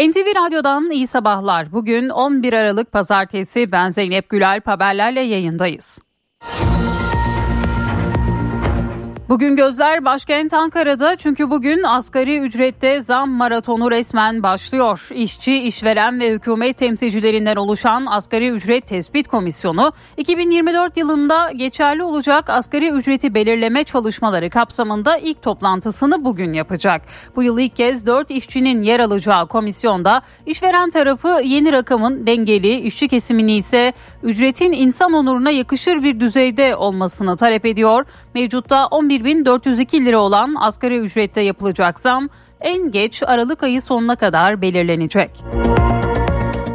NTV Radyo'dan iyi sabahlar. Bugün 11 Aralık Pazartesi ben Zeynep Gülalp haberlerle yayındayız. Bugün gözler başkent Ankara'da çünkü bugün asgari ücrette zam maratonu resmen başlıyor. İşçi, işveren ve hükümet temsilcilerinden oluşan asgari ücret tespit komisyonu 2024 yılında geçerli olacak asgari ücreti belirleme çalışmaları kapsamında ilk toplantısını bugün yapacak. Bu yıl ilk kez 4 işçinin yer alacağı komisyonda işveren tarafı yeni rakamın dengeli, işçi kesimini ise ücretin insan onuruna yakışır bir düzeyde olmasını talep ediyor. Mevcutta 11 11.402 lira olan asgari ücrette yapılacak zam en geç Aralık ayı sonuna kadar belirlenecek.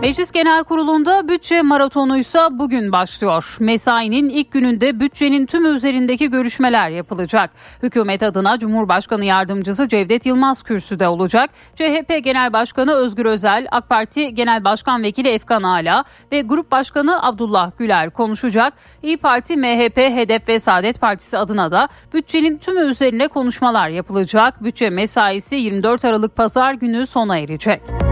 Meclis Genel Kurulu'nda bütçe maratonuysa bugün başlıyor. Mesainin ilk gününde bütçenin tüm üzerindeki görüşmeler yapılacak. Hükümet adına Cumhurbaşkanı Yardımcısı Cevdet Yılmaz kürsüde olacak. CHP Genel Başkanı Özgür Özel, AK Parti Genel Başkan Vekili Efkan Ala ve Grup Başkanı Abdullah Güler konuşacak. İyi Parti, MHP, HDP ve Saadet Partisi adına da bütçenin tümü üzerine konuşmalar yapılacak. Bütçe mesaisi 24 Aralık Pazar günü sona erecek.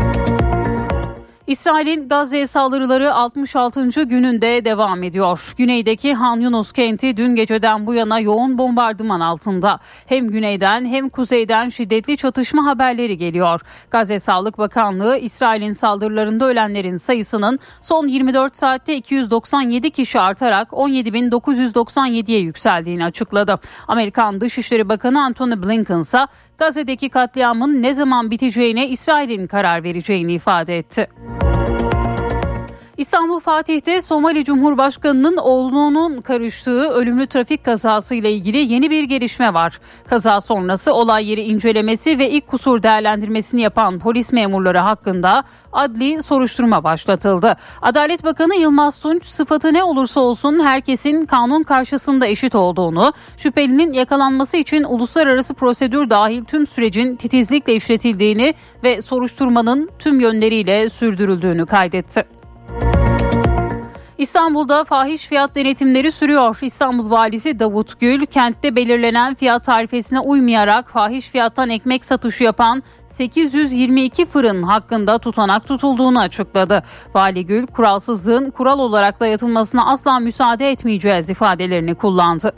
İsrail'in Gazze saldırıları 66. gününde devam ediyor. Güneydeki Han Yunus kenti dün geceden bu yana yoğun bombardıman altında. Hem güneyden hem kuzeyden şiddetli çatışma haberleri geliyor. Gazze Sağlık Bakanlığı İsrail'in saldırılarında ölenlerin sayısının son 24 saatte 297 kişi artarak 17.997'ye yükseldiğini açıkladı. Amerikan Dışişleri Bakanı Antony Blinken ise Gazze'deki katliamın ne zaman biteceğine İsrail'in karar vereceğini ifade etti. İstanbul Fatih'te Somali Cumhurbaşkanı'nın oğlunun karıştığı ölümlü trafik kazası ile ilgili yeni bir gelişme var. Kaza sonrası olay yeri incelemesi ve ilk kusur değerlendirmesini yapan polis memurları hakkında adli soruşturma başlatıldı. Adalet Bakanı Yılmaz Tunç sıfatı ne olursa olsun herkesin kanun karşısında eşit olduğunu, şüphelinin yakalanması için uluslararası prosedür dahil tüm sürecin titizlikle işletildiğini ve soruşturmanın tüm yönleriyle sürdürüldüğünü kaydetti. İstanbul'da fahiş fiyat denetimleri sürüyor. İstanbul Valisi Davut Gül kentte belirlenen fiyat tarifesine uymayarak fahiş fiyattan ekmek satışı yapan 822 fırın hakkında tutanak tutulduğunu açıkladı. Vali Gül kuralsızlığın kural olarak dayatılmasına asla müsaade etmeyeceğiz ifadelerini kullandı.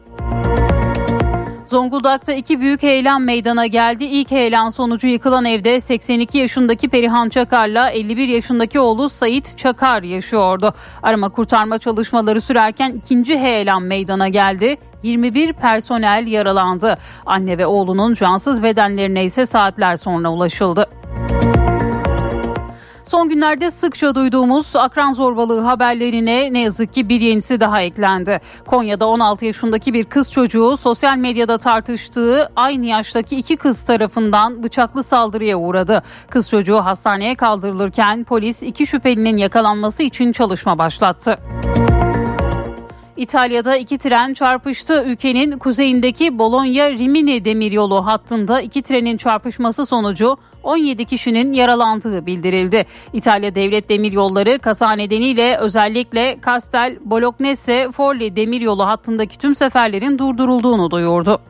Zonguldak'ta iki büyük heyelan meydana geldi. İlk heyelan sonucu yıkılan evde 82 yaşındaki Perihan Çakar'la 51 yaşındaki oğlu Sait Çakar yaşıyordu. Arama kurtarma çalışmaları sürerken ikinci heyelan meydana geldi. 21 personel yaralandı. Anne ve oğlunun cansız bedenlerine ise saatler sonra ulaşıldı. Son günlerde sıkça duyduğumuz akran zorbalığı haberlerine ne yazık ki bir yenisi daha eklendi. Konya'da 16 yaşındaki bir kız çocuğu sosyal medyada tartıştığı aynı yaştaki iki kız tarafından bıçaklı saldırıya uğradı. Kız çocuğu hastaneye kaldırılırken polis iki şüphelinin yakalanması için çalışma başlattı. İtalya'da iki tren çarpıştı. Ülkenin kuzeyindeki Bologna-Rimini demiryolu hattında iki trenin çarpışması sonucu 17 kişinin yaralandığı bildirildi. İtalya Devlet Demiryolları kaza nedeniyle özellikle Castel Bolognese Forli demiryolu hattındaki tüm seferlerin durdurulduğunu duyurdu.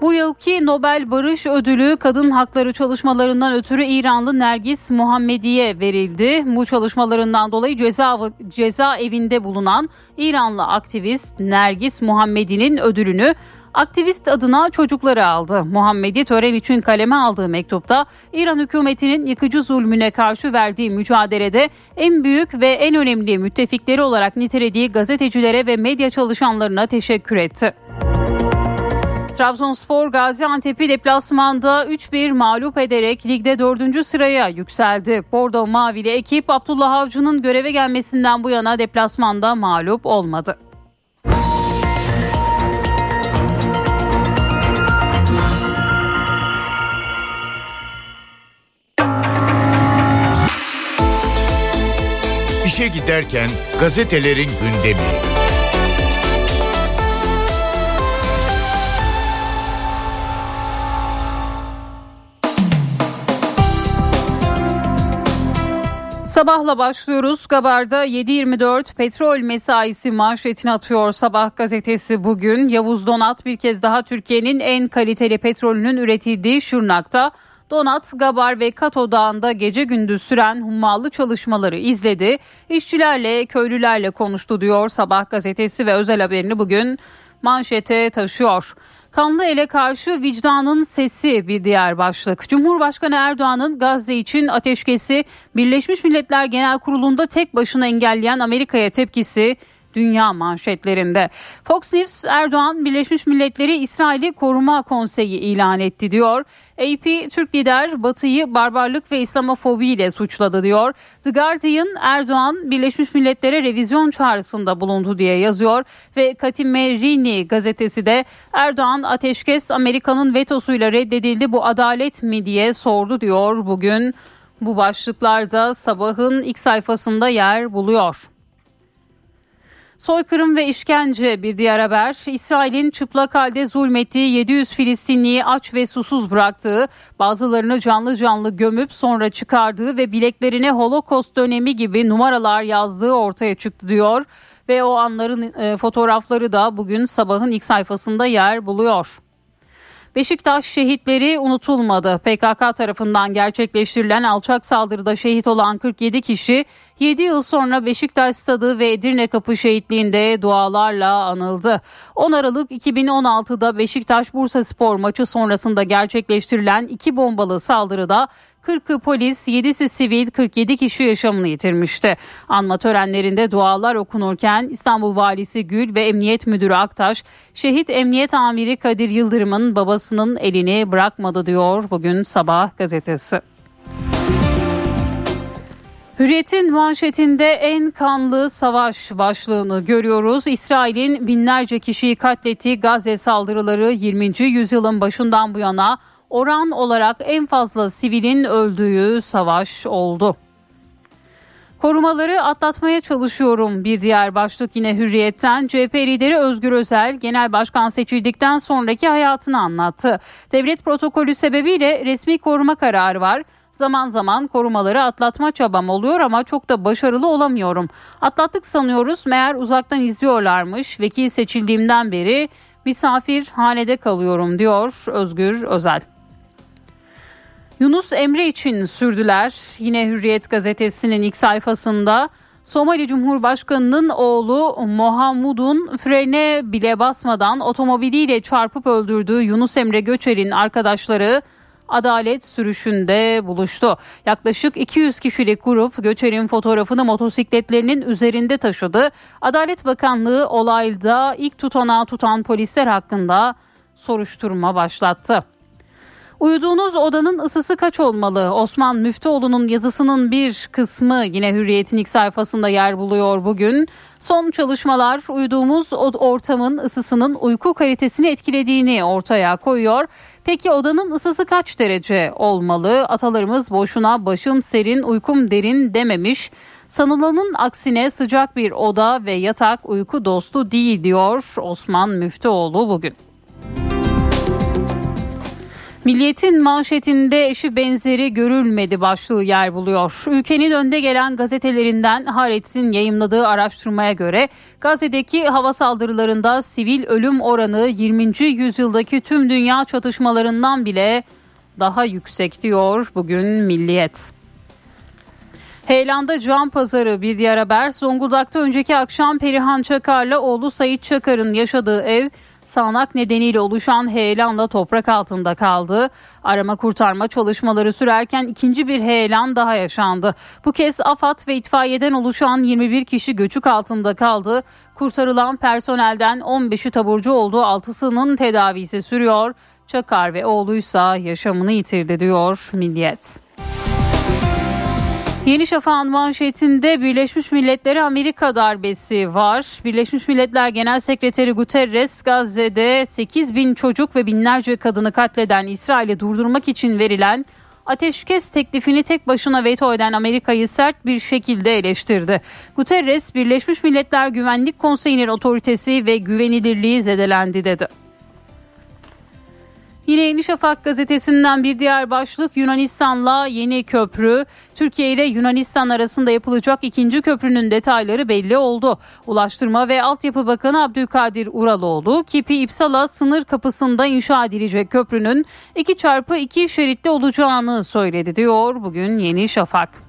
Bu yılki Nobel Barış Ödülü kadın hakları çalışmalarından ötürü İranlı Nergis Muhammedi'ye verildi. Bu çalışmalarından dolayı ceza, ceza bulunan İranlı aktivist Nergis Muhammedi'nin ödülünü aktivist adına çocukları aldı. Muhammedi tören için kaleme aldığı mektupta İran hükümetinin yıkıcı zulmüne karşı verdiği mücadelede en büyük ve en önemli müttefikleri olarak nitelediği gazetecilere ve medya çalışanlarına teşekkür etti. Trabzonspor Gaziantep'i deplasmanda 3-1 mağlup ederek ligde 4. sıraya yükseldi. Bordo Mavili ekip Abdullah Avcı'nın göreve gelmesinden bu yana deplasmanda mağlup olmadı. İşe giderken gazetelerin gündemi. Sabahla başlıyoruz. Gabar'da 7.24 petrol mesaisi manşetini atıyor Sabah gazetesi bugün. Yavuz Donat bir kez daha Türkiye'nin en kaliteli petrolünün üretildiği Şırnak'ta Donat, Gabar ve Kato Dağı'nda gece gündüz süren hummalı çalışmaları izledi. İşçilerle, köylülerle konuştu diyor Sabah gazetesi ve özel haberini bugün manşete taşıyor. Kanlı ele karşı vicdanın sesi bir diğer başlık. Cumhurbaşkanı Erdoğan'ın Gazze için ateşkesi Birleşmiş Milletler Genel Kurulu'nda tek başına engelleyen Amerika'ya tepkisi dünya manşetlerinde. Fox News Erdoğan Birleşmiş Milletleri İsrail'i koruma konseyi ilan etti diyor. AP Türk lider Batı'yı barbarlık ve İslamofobi ile suçladı diyor. The Guardian Erdoğan Birleşmiş Milletler'e revizyon çağrısında bulundu diye yazıyor ve Katimerini gazetesi de Erdoğan ateşkes Amerika'nın vetosuyla reddedildi bu adalet mi diye sordu diyor bugün. Bu başlıklarda sabahın ilk sayfasında yer buluyor. Soykırım ve işkence bir diğer haber. İsrail'in çıplak halde zulmettiği 700 Filistinliyi aç ve susuz bıraktığı, bazılarını canlı canlı gömüp sonra çıkardığı ve bileklerine Holocaust dönemi gibi numaralar yazdığı ortaya çıktı diyor. Ve o anların e, fotoğrafları da bugün sabahın ilk sayfasında yer buluyor. Beşiktaş şehitleri unutulmadı. PKK tarafından gerçekleştirilen alçak saldırıda şehit olan 47 kişi 7 yıl sonra Beşiktaş Stadı ve Edirne Kapı şehitliğinde dualarla anıldı. 10 Aralık 2016'da Beşiktaş Bursa Spor maçı sonrasında gerçekleştirilen iki bombalı saldırıda 40'ı polis, 7'si sivil, 47 kişi yaşamını yitirmişti. Anma törenlerinde dualar okunurken İstanbul Valisi Gül ve Emniyet Müdürü Aktaş, şehit Emniyet Amiri Kadir Yıldırım'ın babasının elini bırakmadı diyor bugün Sabah gazetesi. Hürriyet'in manşetinde en kanlı savaş başlığını görüyoruz. İsrail'in binlerce kişiyi katlettiği Gazze saldırıları 20. yüzyılın başından bu yana oran olarak en fazla sivilin öldüğü savaş oldu. Korumaları atlatmaya çalışıyorum bir diğer başlık yine Hürriyet'ten. CHP lideri Özgür Özel genel başkan seçildikten sonraki hayatını anlattı. Devlet protokolü sebebiyle resmi koruma kararı var. Zaman zaman korumaları atlatma çabam oluyor ama çok da başarılı olamıyorum. Atlattık sanıyoruz meğer uzaktan izliyorlarmış. Vekil seçildiğimden beri misafir hanede kalıyorum diyor Özgür Özel. Yunus Emre için sürdüler. Yine Hürriyet gazetesinin ilk sayfasında Somali Cumhurbaşkanı'nın oğlu Mohamud'un frene bile basmadan otomobiliyle çarpıp öldürdüğü Yunus Emre Göçer'in arkadaşları adalet sürüşünde buluştu. Yaklaşık 200 kişilik grup Göçer'in fotoğrafını motosikletlerinin üzerinde taşıdı. Adalet Bakanlığı olayda ilk tutanağı tutan polisler hakkında soruşturma başlattı. Uyuduğunuz odanın ısısı kaç olmalı? Osman Müftüoğlu'nun yazısının bir kısmı yine Hürriyet'in ilk sayfasında yer buluyor bugün. Son çalışmalar uyuduğumuz ortamın ısısının uyku kalitesini etkilediğini ortaya koyuyor. Peki odanın ısısı kaç derece olmalı? Atalarımız boşuna başım serin uykum derin dememiş. Sanılanın aksine sıcak bir oda ve yatak uyku dostu değil diyor Osman Müftüoğlu bugün. Milliyetin manşetinde eşi benzeri görülmedi başlığı yer buluyor. Ülkenin önde gelen gazetelerinden Haaretz'in yayımladığı araştırmaya göre Gazze'deki hava saldırılarında sivil ölüm oranı 20. yüzyıldaki tüm dünya çatışmalarından bile daha yüksek diyor bugün Milliyet. Heyelan'da can pazarı bir diğer haber. Zonguldak'ta önceki akşam Perihan Çakar'la oğlu Sayit Çakar'ın yaşadığı ev sağanak nedeniyle oluşan heyelanla toprak altında kaldı. Arama kurtarma çalışmaları sürerken ikinci bir heyelan daha yaşandı. Bu kez AFAD ve itfaiyeden oluşan 21 kişi göçük altında kaldı. Kurtarılan personelden 15'i taburcu oldu, 6'sının tedavisi sürüyor. Çakar ve oğluysa yaşamını yitirdi diyor Milliyet. Yeni Şafak'ın manşetinde Birleşmiş Milletler'e Amerika darbesi var. Birleşmiş Milletler Genel Sekreteri Guterres Gazze'de 8 bin çocuk ve binlerce kadını katleden İsrail'i durdurmak için verilen ateşkes teklifini tek başına veto eden Amerika'yı sert bir şekilde eleştirdi. Guterres Birleşmiş Milletler Güvenlik Konseyi'nin otoritesi ve güvenilirliği zedelendi dedi. Yine Yeni Şafak gazetesinden bir diğer başlık Yunanistan'la yeni köprü. Türkiye ile Yunanistan arasında yapılacak ikinci köprünün detayları belli oldu. Ulaştırma ve Altyapı Bakanı Abdülkadir Uraloğlu, Kipi İpsala sınır kapısında inşa edilecek köprünün 2 çarpı 2 şeritli olacağını söyledi diyor bugün Yeni Şafak.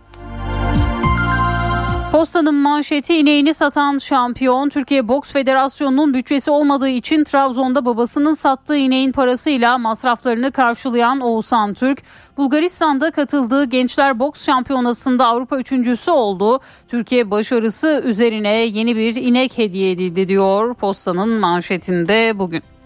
Postanın manşeti ineğini satan şampiyon Türkiye Boks Federasyonu'nun bütçesi olmadığı için Trabzon'da babasının sattığı ineğin parasıyla masraflarını karşılayan Oğuzhan Türk, Bulgaristan'da katıldığı Gençler Boks Şampiyonası'nda Avrupa üçüncüsü oldu. Türkiye başarısı üzerine yeni bir inek hediye edildi diyor postanın manşetinde bugün.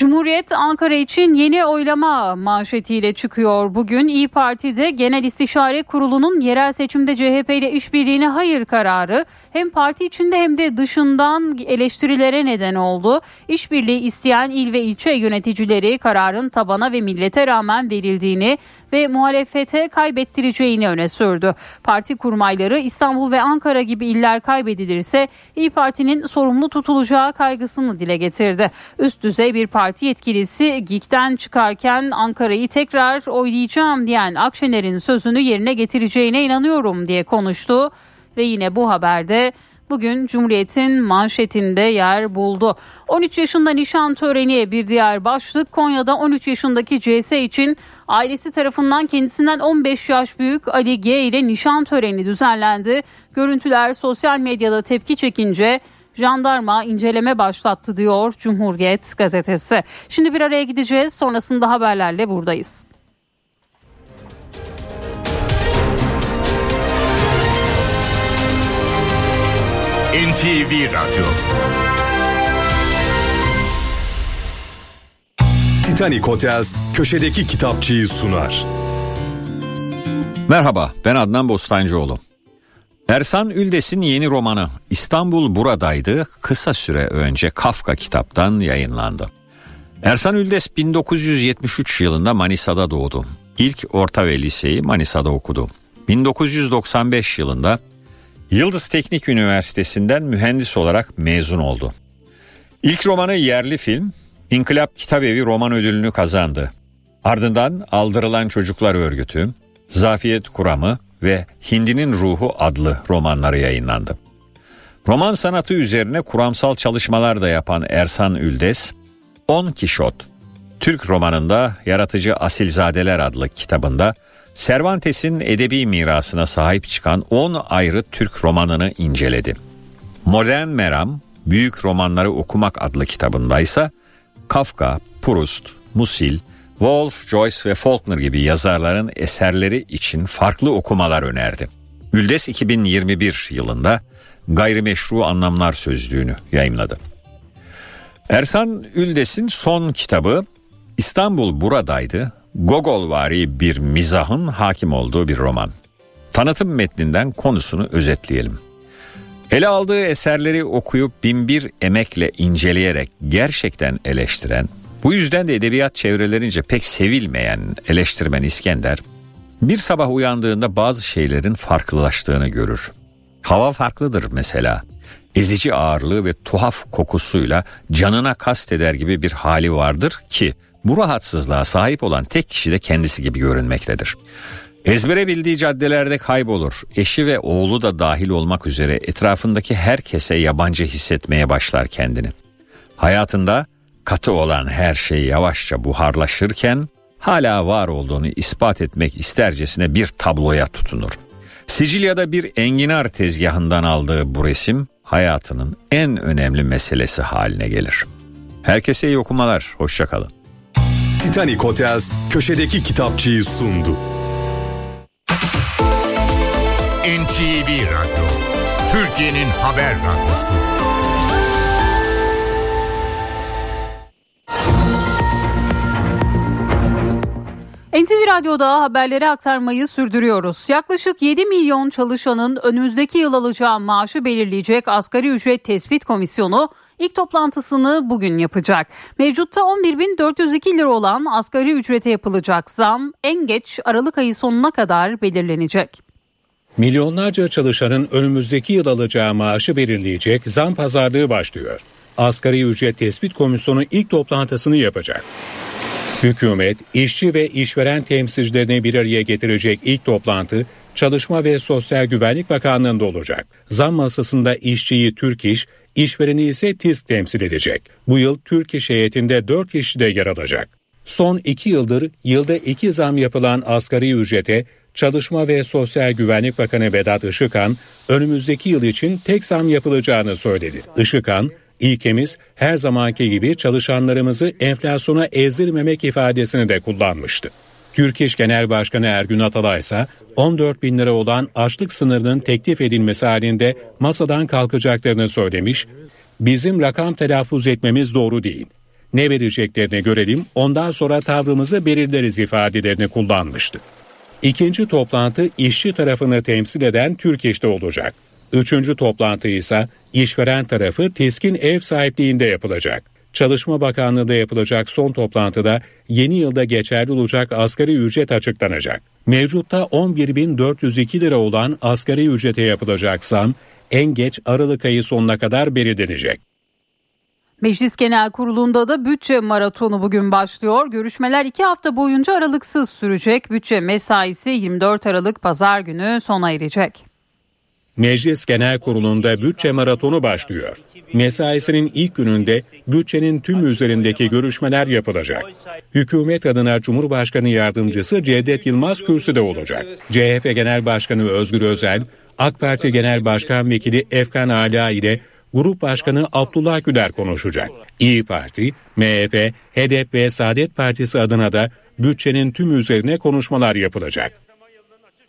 Cumhuriyet Ankara için yeni oylama manşetiyle çıkıyor. Bugün İyi Parti'de Genel İstişare Kurulu'nun yerel seçimde CHP ile işbirliğine hayır kararı hem parti içinde hem de dışından eleştirilere neden oldu. İşbirliği isteyen il ve ilçe yöneticileri kararın tabana ve millete rağmen verildiğini ve muhalefete kaybettireceğini öne sürdü. Parti kurmayları İstanbul ve Ankara gibi iller kaybedilirse İyi Parti'nin sorumlu tutulacağı kaygısını dile getirdi. Üst düzey bir parti yetkilisi GİK'ten çıkarken Ankara'yı tekrar oylayacağım diyen Akşener'in sözünü yerine getireceğine inanıyorum diye konuştu ve yine bu haberde bugün Cumhuriyet'in manşetinde yer buldu. 13 yaşında nişan töreni bir diğer başlık Konya'da 13 yaşındaki CS için ailesi tarafından kendisinden 15 yaş büyük Ali G ile nişan töreni düzenlendi. Görüntüler sosyal medyada tepki çekince jandarma inceleme başlattı diyor Cumhuriyet gazetesi. Şimdi bir araya gideceğiz sonrasında haberlerle buradayız. NTV Radyo Titanic Hotels köşedeki kitapçıyı sunar. Merhaba ben Adnan Bostancıoğlu. Ersan Üldes'in yeni romanı İstanbul Buradaydı kısa süre önce Kafka kitaptan yayınlandı. Ersan Üldes 1973 yılında Manisa'da doğdu. İlk orta ve liseyi Manisa'da okudu. 1995 yılında Yıldız Teknik Üniversitesi'nden mühendis olarak mezun oldu. İlk romanı yerli film İnkılap Kitabevi roman ödülünü kazandı. Ardından Aldırılan Çocuklar Örgütü, Zafiyet Kuramı ve Hindinin Ruhu adlı romanları yayınlandı. Roman sanatı üzerine kuramsal çalışmalar da yapan Ersan Üldes, On Kişot, Türk romanında Yaratıcı Asilzadeler adlı kitabında Cervantes'in edebi mirasına sahip çıkan 10 ayrı Türk romanını inceledi. Modern Meram, Büyük Romanları Okumak adlı kitabında ise Kafka, Proust, Musil, Wolf, Joyce ve Faulkner gibi yazarların eserleri için farklı okumalar önerdi. Üldes 2021 yılında Gayrimeşru Anlamlar Sözlüğünü yayımladı. Ersan Üldes'in son kitabı İstanbul Buradaydı Gogolvari bir mizahın hakim olduğu bir roman. Tanıtım metninden konusunu özetleyelim. Ele aldığı eserleri okuyup binbir emekle inceleyerek gerçekten eleştiren, bu yüzden de edebiyat çevrelerince pek sevilmeyen eleştirmen İskender, bir sabah uyandığında bazı şeylerin farklılaştığını görür. Hava farklıdır mesela. Ezici ağırlığı ve tuhaf kokusuyla canına kasteder gibi bir hali vardır ki bu rahatsızlığa sahip olan tek kişi de kendisi gibi görünmektedir. Ezbere bildiği caddelerde kaybolur. Eşi ve oğlu da dahil olmak üzere etrafındaki herkese yabancı hissetmeye başlar kendini. Hayatında katı olan her şey yavaşça buharlaşırken hala var olduğunu ispat etmek istercesine bir tabloya tutunur. Sicilya'da bir enginar tezgahından aldığı bu resim hayatının en önemli meselesi haline gelir. Herkese iyi okumalar, hoşçakalın. Titanic Hotels köşedeki kitapçıyı sundu. NTV Radyo Türkiye'nin haber radyosu. NTV Radyo'da haberleri aktarmayı sürdürüyoruz. Yaklaşık 7 milyon çalışanın önümüzdeki yıl alacağı maaşı belirleyecek Asgari Ücret Tespit Komisyonu ilk toplantısını bugün yapacak. Mevcutta 11.402 lira olan asgari ücrete yapılacak zam en geç Aralık ayı sonuna kadar belirlenecek. Milyonlarca çalışanın önümüzdeki yıl alacağı maaşı belirleyecek zam pazarlığı başlıyor. Asgari Ücret Tespit Komisyonu ilk toplantısını yapacak. Hükümet, işçi ve işveren temsilcilerini bir araya getirecek ilk toplantı Çalışma ve Sosyal Güvenlik Bakanlığı'nda olacak. Zam masasında işçiyi Türk İş, işvereni ise TİSK temsil edecek. Bu yıl Türk İş heyetinde 4 işçi de yer alacak. Son 2 yıldır yılda 2 zam yapılan asgari ücrete Çalışma ve Sosyal Güvenlik Bakanı Vedat Işıkhan önümüzdeki yıl için tek zam yapılacağını söyledi. Işıkhan, İlkemiz her zamanki gibi çalışanlarımızı enflasyona ezdirmemek ifadesini de kullanmıştı. Türk Genel Başkanı Ergün Atalay ise 14 bin lira olan açlık sınırının teklif edilmesi halinde masadan kalkacaklarını söylemiş, bizim rakam telaffuz etmemiz doğru değil. Ne vereceklerini görelim ondan sonra tavrımızı belirleriz ifadelerini kullanmıştı. İkinci toplantı işçi tarafını temsil eden Türk olacak. Üçüncü toplantı ise işveren tarafı TİSK'in ev sahipliğinde yapılacak. Çalışma Bakanlığı'nda yapılacak son toplantıda yeni yılda geçerli olacak asgari ücret açıklanacak. Mevcutta 11.402 lira olan asgari ücrete yapılacak zam en geç Aralık ayı sonuna kadar belirlenecek. Meclis Genel Kurulu'nda da bütçe maratonu bugün başlıyor. Görüşmeler iki hafta boyunca aralıksız sürecek. Bütçe mesaisi 24 Aralık Pazar günü sona erecek. Meclis Genel Kurulu'nda bütçe maratonu başlıyor. Mesaisinin ilk gününde bütçenin tüm üzerindeki görüşmeler yapılacak. Hükümet adına Cumhurbaşkanı Yardımcısı Cevdet Yılmaz kürsüde olacak. CHP Genel Başkanı Özgür Özel, AK Parti Genel Başkan Vekili Efkan Ala ile Grup Başkanı Abdullah Güler konuşacak. İyi Parti, MHP, HDP ve Saadet Partisi adına da bütçenin tüm üzerine konuşmalar yapılacak.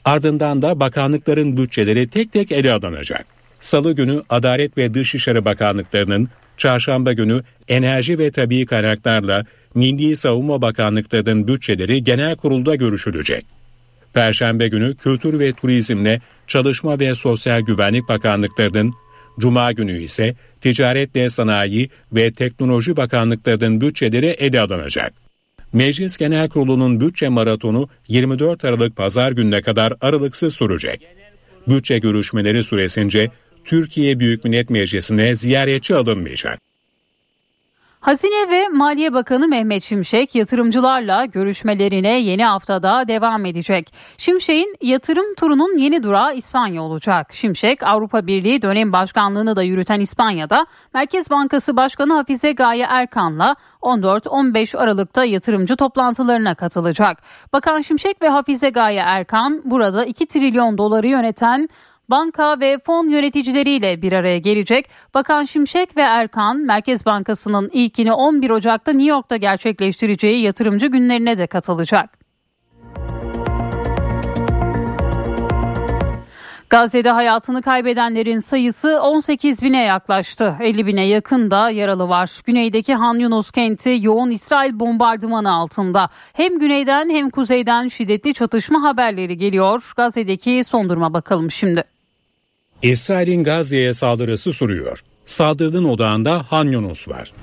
Ardından da bakanlıkların bütçeleri tek tek ele alınacak. Salı günü Adalet ve Dışişleri Bakanlıklarının, çarşamba günü Enerji ve Tabi Kaynaklarla Milli Savunma Bakanlıklarının bütçeleri genel kurulda görüşülecek. Perşembe günü Kültür ve Turizmle Çalışma ve Sosyal Güvenlik Bakanlıklarının, Cuma günü ise Ticaretle Sanayi ve Teknoloji Bakanlıklarının bütçeleri ele alınacak. Meclis Genel Kurulu'nun bütçe maratonu 24 Aralık Pazar gününe kadar aralıksız sürecek. Bütçe görüşmeleri süresince Türkiye Büyük Millet Meclisi'ne ziyaretçi alınmayacak. Hazine ve Maliye Bakanı Mehmet Şimşek yatırımcılarla görüşmelerine yeni haftada devam edecek. Şimşek'in yatırım turunun yeni durağı İspanya olacak. Şimşek Avrupa Birliği dönem başkanlığını da yürüten İspanya'da Merkez Bankası Başkanı Hafize Gaye Erkan'la 14-15 Aralık'ta yatırımcı toplantılarına katılacak. Bakan Şimşek ve Hafize Gaye Erkan burada 2 trilyon doları yöneten banka ve fon yöneticileriyle bir araya gelecek. Bakan Şimşek ve Erkan Merkez Bankası'nın ilkini 11 Ocak'ta New York'ta gerçekleştireceği yatırımcı günlerine de katılacak. Gazze'de hayatını kaybedenlerin sayısı 18 bine yaklaştı. 50 bine yakın da yaralı var. Güneydeki Han Yunus kenti yoğun İsrail bombardımanı altında. Hem güneyden hem kuzeyden şiddetli çatışma haberleri geliyor. Gazze'deki son duruma bakalım şimdi. İsrail'in Gazze'ye saldırısı sürüyor. Saldırının odağında Han Yunus var.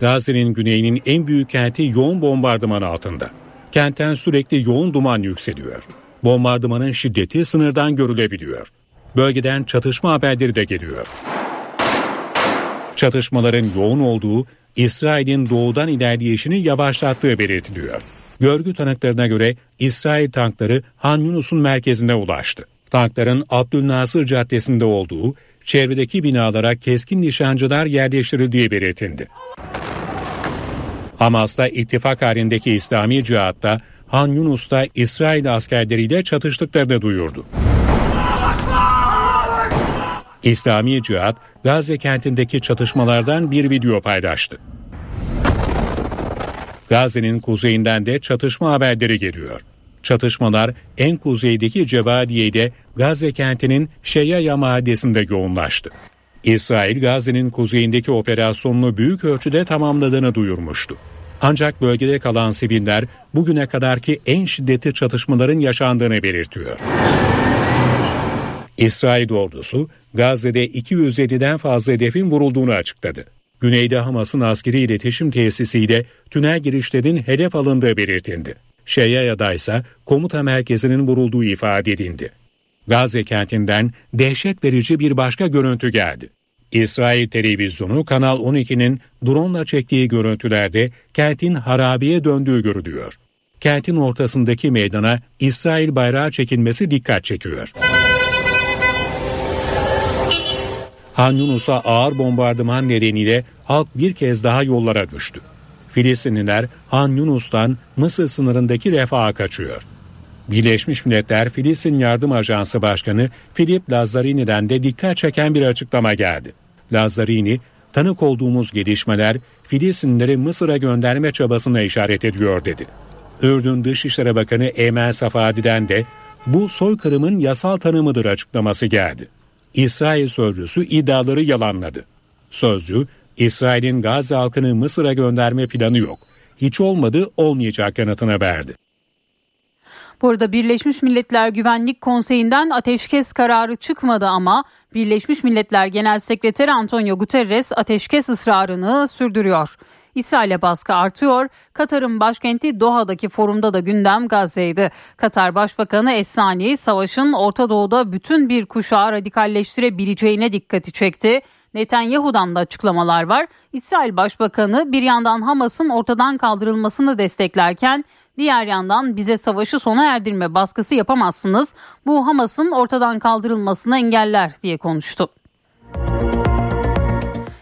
Gazze'nin güneyinin en büyük kenti yoğun bombardıman altında. Kentten sürekli yoğun duman yükseliyor. Bombardımanın şiddeti sınırdan görülebiliyor. Bölgeden çatışma haberleri de geliyor. Çatışmaların yoğun olduğu İsrail'in doğudan ilerleyişini yavaşlattığı belirtiliyor. Görgü tanıklarına göre İsrail tankları Han Yunus'un merkezine ulaştı. Tankların Abdülnasır Caddesi'nde olduğu, çevredeki binalara keskin nişancılar yerleştirildiği belirtildi. Hamas'ta ittifak halindeki İslami cihatta Han Yunus'ta İsrail askerleriyle çatıştıklarını duyurdu. İslami Cihat, Gazze kentindeki çatışmalardan bir video paylaştı. Gazze'nin kuzeyinden de çatışma haberleri geliyor. Çatışmalar en kuzeydeki Cebadiye'de Gazze kentinin Şeyaya mahallesinde yoğunlaştı. İsrail Gazze'nin kuzeyindeki operasyonunu büyük ölçüde tamamladığını duyurmuştu. Ancak bölgede kalan siviller bugüne kadarki en şiddetli çatışmaların yaşandığını belirtiyor. İsrail ordusu Gazze'de 207'den fazla hedefin vurulduğunu açıkladı. Güneyde Hamas'ın askeri iletişim tesisiyle tünel girişlerin hedef alındığı belirtildi. Şeyaya'da ise komuta merkezinin vurulduğu ifade edildi. Gazze kentinden dehşet verici bir başka görüntü geldi. İsrail televizyonu Kanal 12'nin drone çektiği görüntülerde kentin harabeye döndüğü görülüyor. Kentin ortasındaki meydana İsrail bayrağı çekilmesi dikkat çekiyor. Han Yunus'a ağır bombardıman nedeniyle halk bir kez daha yollara düştü. Filistinliler Han Yunus'tan Mısır sınırındaki refaha kaçıyor. Birleşmiş Milletler Filistin Yardım Ajansı Başkanı Filip Lazarini'den de dikkat çeken bir açıklama geldi. Lazzarini, tanık olduğumuz gelişmeler Filistinlileri Mısır'a gönderme çabasına işaret ediyor dedi. Ürdün Dışişleri Bakanı Emel Safadi'den de bu soykırımın yasal tanımıdır açıklaması geldi. İsrail sözcüsü iddiaları yalanladı. Sözcü, İsrail'in Gazze halkını Mısır'a gönderme planı yok. Hiç olmadı olmayacak yanıtını verdi. Burada Birleşmiş Milletler Güvenlik Konseyi'nden ateşkes kararı çıkmadı ama Birleşmiş Milletler Genel Sekreteri Antonio Guterres ateşkes ısrarını sürdürüyor. İsrail'e baskı artıyor. Katar'ın başkenti Doha'daki forumda da gündem Gazze'ydi. Katar Başbakanı Esani savaşın Orta Doğu'da bütün bir kuşağı radikalleştirebileceğine dikkati çekti. Netanyahu'dan da açıklamalar var. İsrail Başbakanı bir yandan Hamas'ın ortadan kaldırılmasını desteklerken diğer yandan bize savaşı sona erdirme baskısı yapamazsınız. Bu Hamas'ın ortadan kaldırılmasını engeller diye konuştu.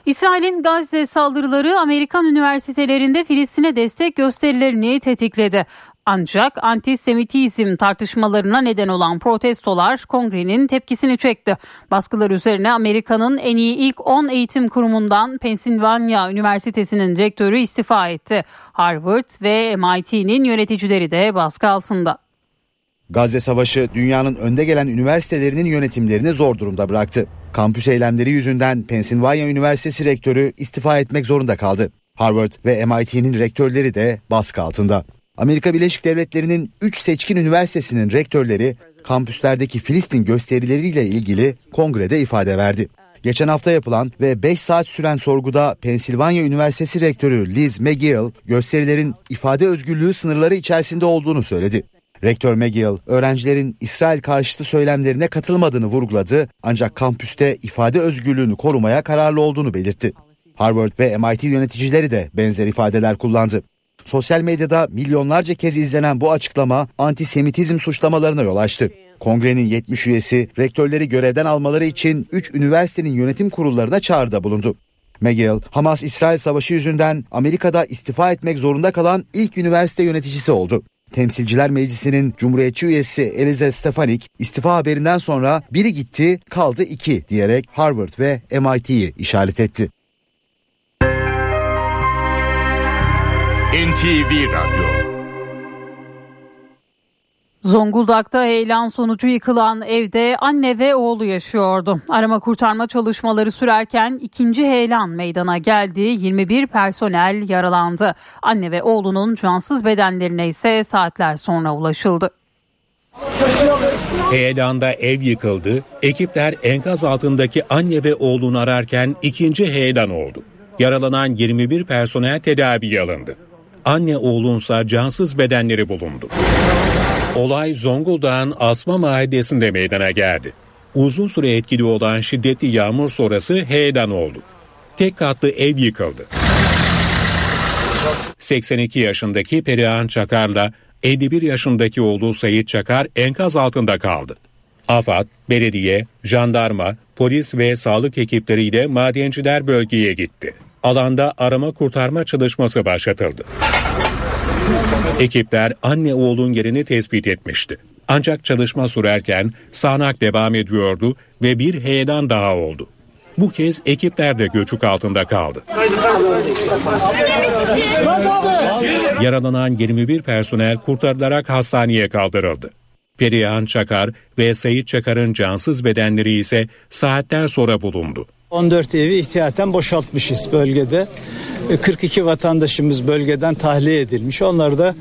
İsrail'in Gazze saldırıları Amerikan üniversitelerinde Filistin'e destek gösterilerini tetikledi. Ancak antisemitizm tartışmalarına neden olan protestolar kongrenin tepkisini çekti. Baskılar üzerine Amerika'nın en iyi ilk 10 eğitim kurumundan Pennsylvania Üniversitesi'nin rektörü istifa etti. Harvard ve MIT'nin yöneticileri de baskı altında. Gazze Savaşı dünyanın önde gelen üniversitelerinin yönetimlerini zor durumda bıraktı. Kampüs eylemleri yüzünden Pennsylvania Üniversitesi rektörü istifa etmek zorunda kaldı. Harvard ve MIT'nin rektörleri de baskı altında. Amerika Birleşik Devletleri'nin 3 seçkin üniversitesinin rektörleri kampüslerdeki Filistin gösterileriyle ilgili kongrede ifade verdi. Geçen hafta yapılan ve 5 saat süren sorguda Pensilvanya Üniversitesi Rektörü Liz McGill gösterilerin ifade özgürlüğü sınırları içerisinde olduğunu söyledi. Rektör McGill öğrencilerin İsrail karşıtı söylemlerine katılmadığını vurguladı ancak kampüste ifade özgürlüğünü korumaya kararlı olduğunu belirtti. Harvard ve MIT yöneticileri de benzer ifadeler kullandı. Sosyal medyada milyonlarca kez izlenen bu açıklama antisemitizm suçlamalarına yol açtı. Kongrenin 70 üyesi rektörleri görevden almaları için 3 üniversitenin yönetim kurullarına çağrıda bulundu. McGill, Hamas-İsrail savaşı yüzünden Amerika'da istifa etmek zorunda kalan ilk üniversite yöneticisi oldu. Temsilciler Meclisi'nin Cumhuriyetçi üyesi Elize Stefanik istifa haberinden sonra biri gitti kaldı iki diyerek Harvard ve MIT'yi işaret etti. NTV Radyo Zonguldak'ta heyelan sonucu yıkılan evde anne ve oğlu yaşıyordu. Arama kurtarma çalışmaları sürerken ikinci heyelan meydana geldi. 21 personel yaralandı. Anne ve oğlunun cansız bedenlerine ise saatler sonra ulaşıldı. Heyelanda ev yıkıldı. Ekipler enkaz altındaki anne ve oğlunu ararken ikinci heyelan oldu. Yaralanan 21 personel tedaviye alındı. Anne oğlunsa cansız bedenleri bulundu. Olay Zonguldak'ın Asma Mahallesi'nde meydana geldi. Uzun süre etkili olan şiddetli yağmur sonrası heyelan oldu. Tek katlı ev yıkıldı. 82 yaşındaki Perihan Çakar'la 51 yaşındaki oğlu Sayit Çakar enkaz altında kaldı. AFAD, belediye, jandarma, polis ve sağlık ekipleriyle madenciler bölgeye gitti. Alanda arama kurtarma çalışması başlatıldı. Ekipler anne oğlun yerini tespit etmişti. Ancak çalışma sürerken sağanak devam ediyordu ve bir heyelan daha oldu. Bu kez ekipler de göçük altında kaldı. Yaralanan 21 personel kurtarılarak hastaneye kaldırıldı. Perihan Çakar ve Sayit Çakar'ın cansız bedenleri ise saatler sonra bulundu. 14 evi ihtiyaten boşaltmışız bölgede. 42 vatandaşımız bölgeden tahliye edilmiş. Onlar da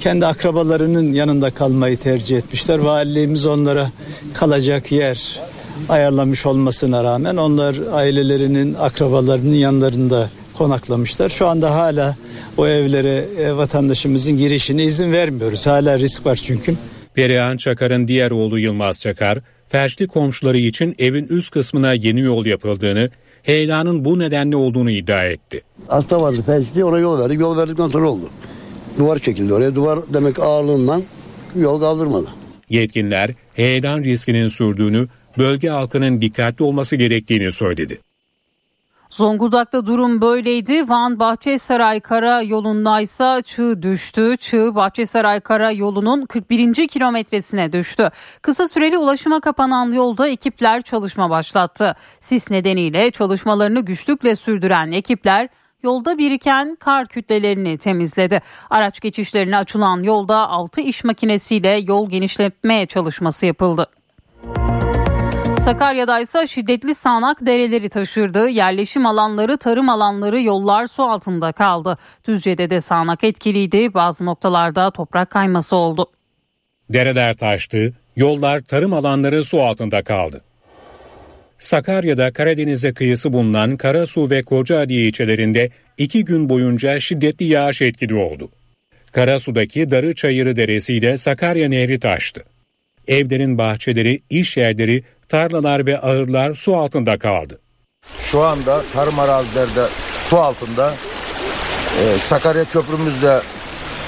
kendi akrabalarının yanında kalmayı tercih etmişler. Valiliğimiz onlara kalacak yer ayarlamış olmasına rağmen onlar ailelerinin, akrabalarının yanlarında konaklamışlar. Şu anda hala o evlere e, vatandaşımızın girişine izin vermiyoruz. Hala risk var çünkü. Perihan Çakar'ın diğer oğlu Yılmaz Çakar, felçli komşuları için evin üst kısmına yeni yol yapıldığını, heyelanın bu nedenle olduğunu iddia etti. Hasta vardı felçli ona yol verdik. Yol verdikten sonra oldu. Duvar çekildi oraya. Duvar demek ağırlığından yol kaldırmadı. Yetkililer heyelan riskinin sürdüğünü, bölge halkının dikkatli olması gerektiğini söyledi. Zonguldak'ta durum böyleydi. Van Bahçesaray Kara yolundaysa çığ düştü. Çığ Bahçesaray Kara yolunun 41. kilometresine düştü. Kısa süreli ulaşıma kapanan yolda ekipler çalışma başlattı. Sis nedeniyle çalışmalarını güçlükle sürdüren ekipler yolda biriken kar kütlelerini temizledi. Araç geçişlerine açılan yolda 6 iş makinesiyle yol genişletme çalışması yapıldı. Sakarya'da ise şiddetli sağanak dereleri taşırdı. Yerleşim alanları, tarım alanları, yollar su altında kaldı. Düzce'de de sağanak etkiliydi. Bazı noktalarda toprak kayması oldu. Dereler taştı, yollar, tarım alanları su altında kaldı. Sakarya'da Karadeniz'e kıyısı bulunan Karasu ve Kocaadiye ilçelerinde iki gün boyunca şiddetli yağış etkili oldu. Karasu'daki Darı Çayırı Deresi ile Sakarya Nehri taştı. Evlerin bahçeleri, iş yerleri, tarlalar ve ahırlar su altında kaldı. Şu anda tarım arazilerde su altında. Ee, Sakarya köprümüzde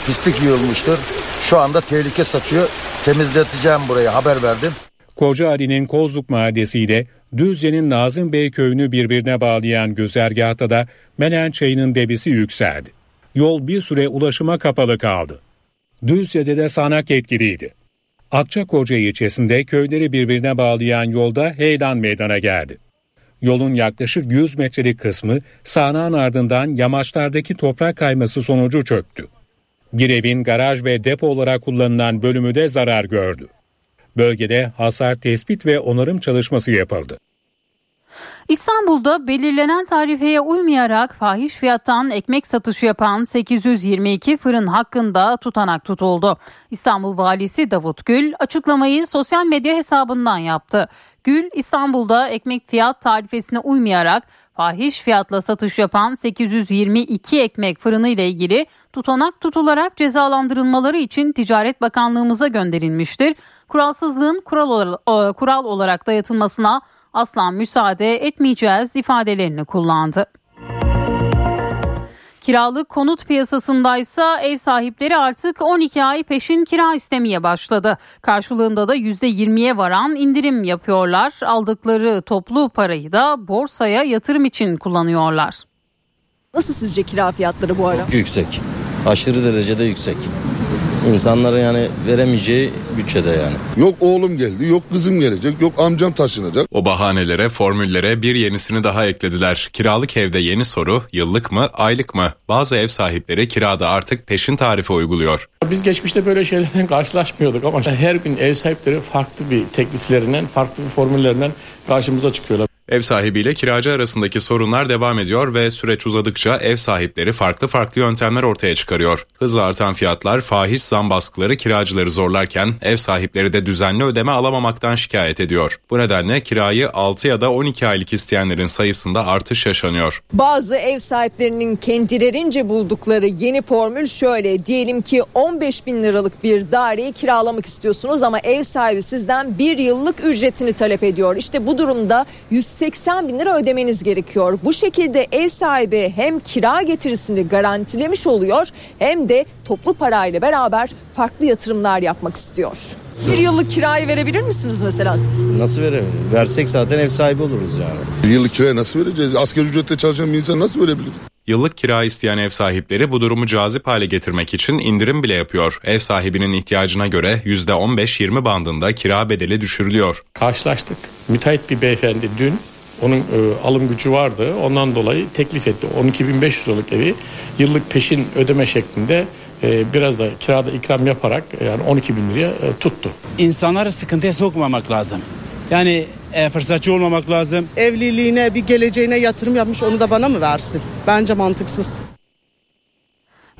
pislik yığılmıştır. Şu anda tehlike saçıyor. Temizleteceğim burayı haber verdim. Kocaeli'nin Kozluk Mahallesi ile Düzce'nin Nazım Bey köyünü birbirine bağlayan güzergahta da Menen çayının debisi yükseldi. Yol bir süre ulaşıma kapalı kaldı. Düzce'de de sanak etkiliydi. Akçakoca ilçesinde köyleri birbirine bağlayan yolda heyelan meydana geldi. Yolun yaklaşık 100 metrelik kısmı sağanağın ardından yamaçlardaki toprak kayması sonucu çöktü. Bir evin garaj ve depo olarak kullanılan bölümü de zarar gördü. Bölgede hasar tespit ve onarım çalışması yapıldı. İstanbul'da belirlenen tarifeye uymayarak fahiş fiyattan ekmek satışı yapan 822 fırın hakkında tutanak tutuldu. İstanbul Valisi Davut Gül açıklamayı sosyal medya hesabından yaptı. Gül İstanbul'da ekmek fiyat tarifesine uymayarak fahiş fiyatla satış yapan 822 ekmek fırını ile ilgili tutanak tutularak cezalandırılmaları için Ticaret Bakanlığımıza gönderilmiştir. Kuralsızlığın kural, kural olarak dayatılmasına asla müsaade etmeyeceğiz ifadelerini kullandı. Kiralık konut piyasasındaysa ev sahipleri artık 12 ay peşin kira istemeye başladı. Karşılığında da %20'ye varan indirim yapıyorlar. Aldıkları toplu parayı da borsaya yatırım için kullanıyorlar. Nasıl sizce kira fiyatları bu ara? Çok yüksek. Aşırı derecede yüksek. İnsanların yani veremeyeceği bütçede yani. Yok oğlum geldi, yok kızım gelecek, yok amcam taşınacak. O bahanelere, formüllere bir yenisini daha eklediler. Kiralık evde yeni soru, yıllık mı, aylık mı? Bazı ev sahipleri kirada artık peşin tarifi uyguluyor. Biz geçmişte böyle şeylerle karşılaşmıyorduk ama her gün ev sahipleri farklı bir tekliflerinden, farklı bir formüllerinden karşımıza çıkıyorlar. Ev sahibiyle kiracı arasındaki sorunlar devam ediyor ve süreç uzadıkça ev sahipleri farklı farklı yöntemler ortaya çıkarıyor. Hızla artan fiyatlar, fahiş zam baskıları kiracıları zorlarken ev sahipleri de düzenli ödeme alamamaktan şikayet ediyor. Bu nedenle kirayı 6 ya da 12 aylık isteyenlerin sayısında artış yaşanıyor. Bazı ev sahiplerinin kendilerince buldukları yeni formül şöyle. Diyelim ki 15 bin liralık bir daireyi kiralamak istiyorsunuz ama ev sahibi sizden bir yıllık ücretini talep ediyor. İşte bu durumda 180 bin lira ödemeniz gerekiyor. Bu şekilde ev sahibi hem kira getirisini garantilemiş oluyor hem de toplu parayla beraber farklı yatırımlar yapmak istiyor. Bir yıllık kirayı verebilir misiniz mesela? Nasıl verelim? Versek zaten ev sahibi oluruz yani. Bir yıllık kiraya nasıl vereceğiz? Asgari ücretle çalışan bir insan nasıl verebilir? Yıllık kira isteyen ev sahipleri bu durumu cazip hale getirmek için indirim bile yapıyor. Ev sahibinin ihtiyacına göre %15-20 bandında kira bedeli düşürülüyor. Karşılaştık. Müteahhit bir beyefendi dün onun e, alım gücü vardı. Ondan dolayı teklif etti. 12.500 liralık evi yıllık peşin ödeme şeklinde e, biraz da kirada ikram yaparak e, yani 12 bin liraya e, tuttu. İnsanları sıkıntıya sokmamak lazım. Yani e, fırsatçı olmamak lazım. Evliliğine bir geleceğine yatırım yapmış onu da bana mı versin? Bence mantıksız.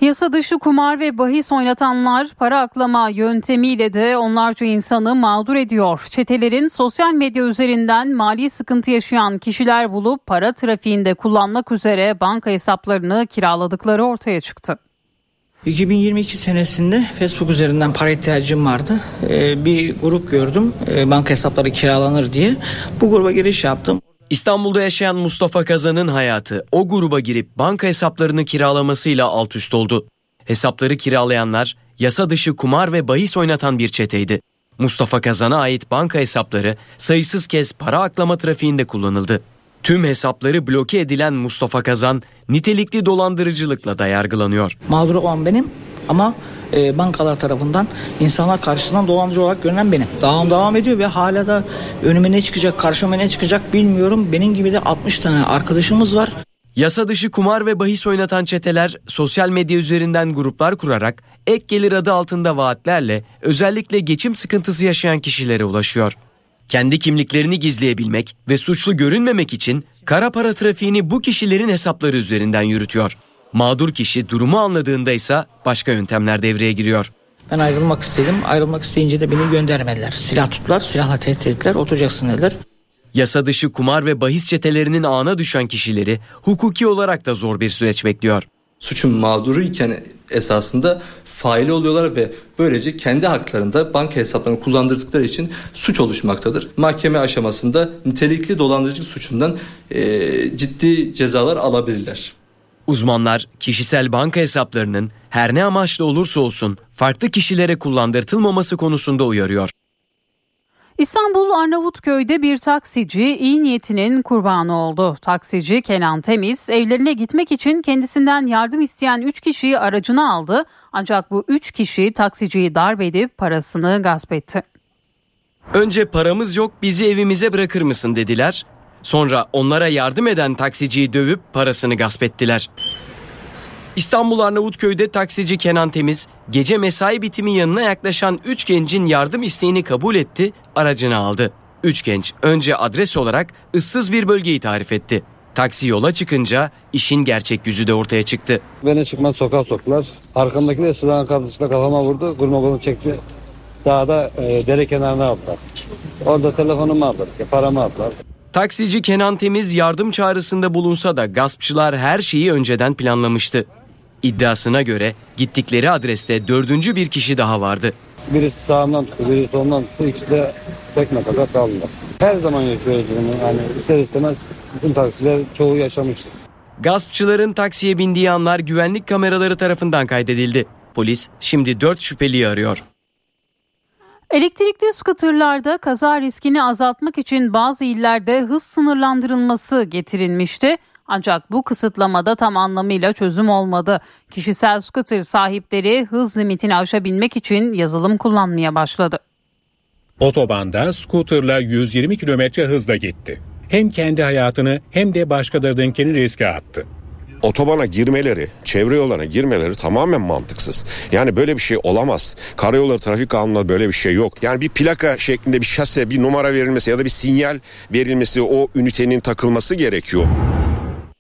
Yasa dışı kumar ve bahis oynatanlar para aklama yöntemiyle de onlarca insanı mağdur ediyor. Çetelerin sosyal medya üzerinden mali sıkıntı yaşayan kişiler bulup para trafiğinde kullanmak üzere banka hesaplarını kiraladıkları ortaya çıktı. 2022 senesinde Facebook üzerinden para ihtiyacım vardı. Ee, bir grup gördüm. Ee, banka hesapları kiralanır diye. Bu gruba giriş yaptım. İstanbul'da yaşayan Mustafa Kazan'ın hayatı o gruba girip banka hesaplarını kiralamasıyla alt üst oldu. Hesapları kiralayanlar yasa dışı kumar ve bahis oynatan bir çeteydi. Mustafa Kazan'a ait banka hesapları sayısız kez para aklama trafiğinde kullanıldı. Tüm hesapları bloke edilen Mustafa Kazan nitelikli dolandırıcılıkla da yargılanıyor. Mağdur olan benim ama e, bankalar tarafından insanlar karşısından dolandırıcı olarak görünen benim. Devam devam ediyor ve hala da önüme ne çıkacak, karşıma ne çıkacak bilmiyorum. Benim gibi de 60 tane arkadaşımız var. Yasa dışı kumar ve bahis oynatan çeteler sosyal medya üzerinden gruplar kurarak ek gelir adı altında vaatlerle özellikle geçim sıkıntısı yaşayan kişilere ulaşıyor. Kendi kimliklerini gizleyebilmek ve suçlu görünmemek için kara para trafiğini bu kişilerin hesapları üzerinden yürütüyor. Mağdur kişi durumu anladığında ise başka yöntemler devreye giriyor. Ben ayrılmak istedim. Ayrılmak isteyince de beni göndermediler. Silah tuttular, silahla tehdit ettiler. Oturacaksın dediler. Yasa dışı kumar ve bahis çetelerinin ağına düşen kişileri hukuki olarak da zor bir süreç bekliyor. Suçun mağduru iken esasında faili oluyorlar ve böylece kendi haklarında banka hesaplarını kullandırdıkları için suç oluşmaktadır. Mahkeme aşamasında nitelikli dolandırıcılık suçundan e, ciddi cezalar alabilirler. Uzmanlar kişisel banka hesaplarının her ne amaçla olursa olsun farklı kişilere kullandırtılmaması konusunda uyarıyor. İstanbul Arnavutköy'de bir taksici iyi niyetinin kurbanı oldu. Taksici Kenan Temiz evlerine gitmek için kendisinden yardım isteyen 3 kişiyi aracına aldı. Ancak bu 3 kişi taksiciyi darp edip parasını gasp etti. Önce paramız yok bizi evimize bırakır mısın dediler. Sonra onlara yardım eden taksiciyi dövüp parasını gasp ettiler. İstanbul Arnavutköy'de taksici Kenan Temiz gece mesai bitimi yanına yaklaşan 3 gencin yardım isteğini kabul etti, aracını aldı. 3 genç önce adres olarak ıssız bir bölgeyi tarif etti. Taksi yola çıkınca işin gerçek yüzü de ortaya çıktı. Beni çıkmaz sokağa soktular. Arkamdaki de silahın kapısıyla kafama vurdu. Kurma kolu çekti. Daha da e, dere kenarına aldılar. Orada telefonumu aldılar, paramı aldılar. Taksici Kenan Temiz yardım çağrısında bulunsa da gaspçılar her şeyi önceden planlamıştı. İddiasına göre gittikleri adreste dördüncü bir kişi daha vardı. Birisi sağımdan tuttu, birisi solumdan tuttu. İkisi de tekme kadar kaldılar. Her zaman yaşıyoruz bunu. Yani ister istemez bütün taksiler çoğu yaşamıştır. Gaspçıların taksiye bindiği anlar güvenlik kameraları tarafından kaydedildi. Polis şimdi dört şüpheliyi arıyor. Elektrikli skuterlarda kaza riskini azaltmak için bazı illerde hız sınırlandırılması getirilmişti. Ancak bu kısıtlamada tam anlamıyla çözüm olmadı. Kişisel scooter sahipleri hız limitini aşabilmek için yazılım kullanmaya başladı. Otobanda scooterla 120 kilometre hızla gitti. Hem kendi hayatını hem de başkalarınınkini riske attı. Otobana girmeleri, çevre yollarına girmeleri tamamen mantıksız. Yani böyle bir şey olamaz. Karayolları trafik kanununda böyle bir şey yok. Yani bir plaka şeklinde bir şase, bir numara verilmesi ya da bir sinyal verilmesi, o ünitenin takılması gerekiyor.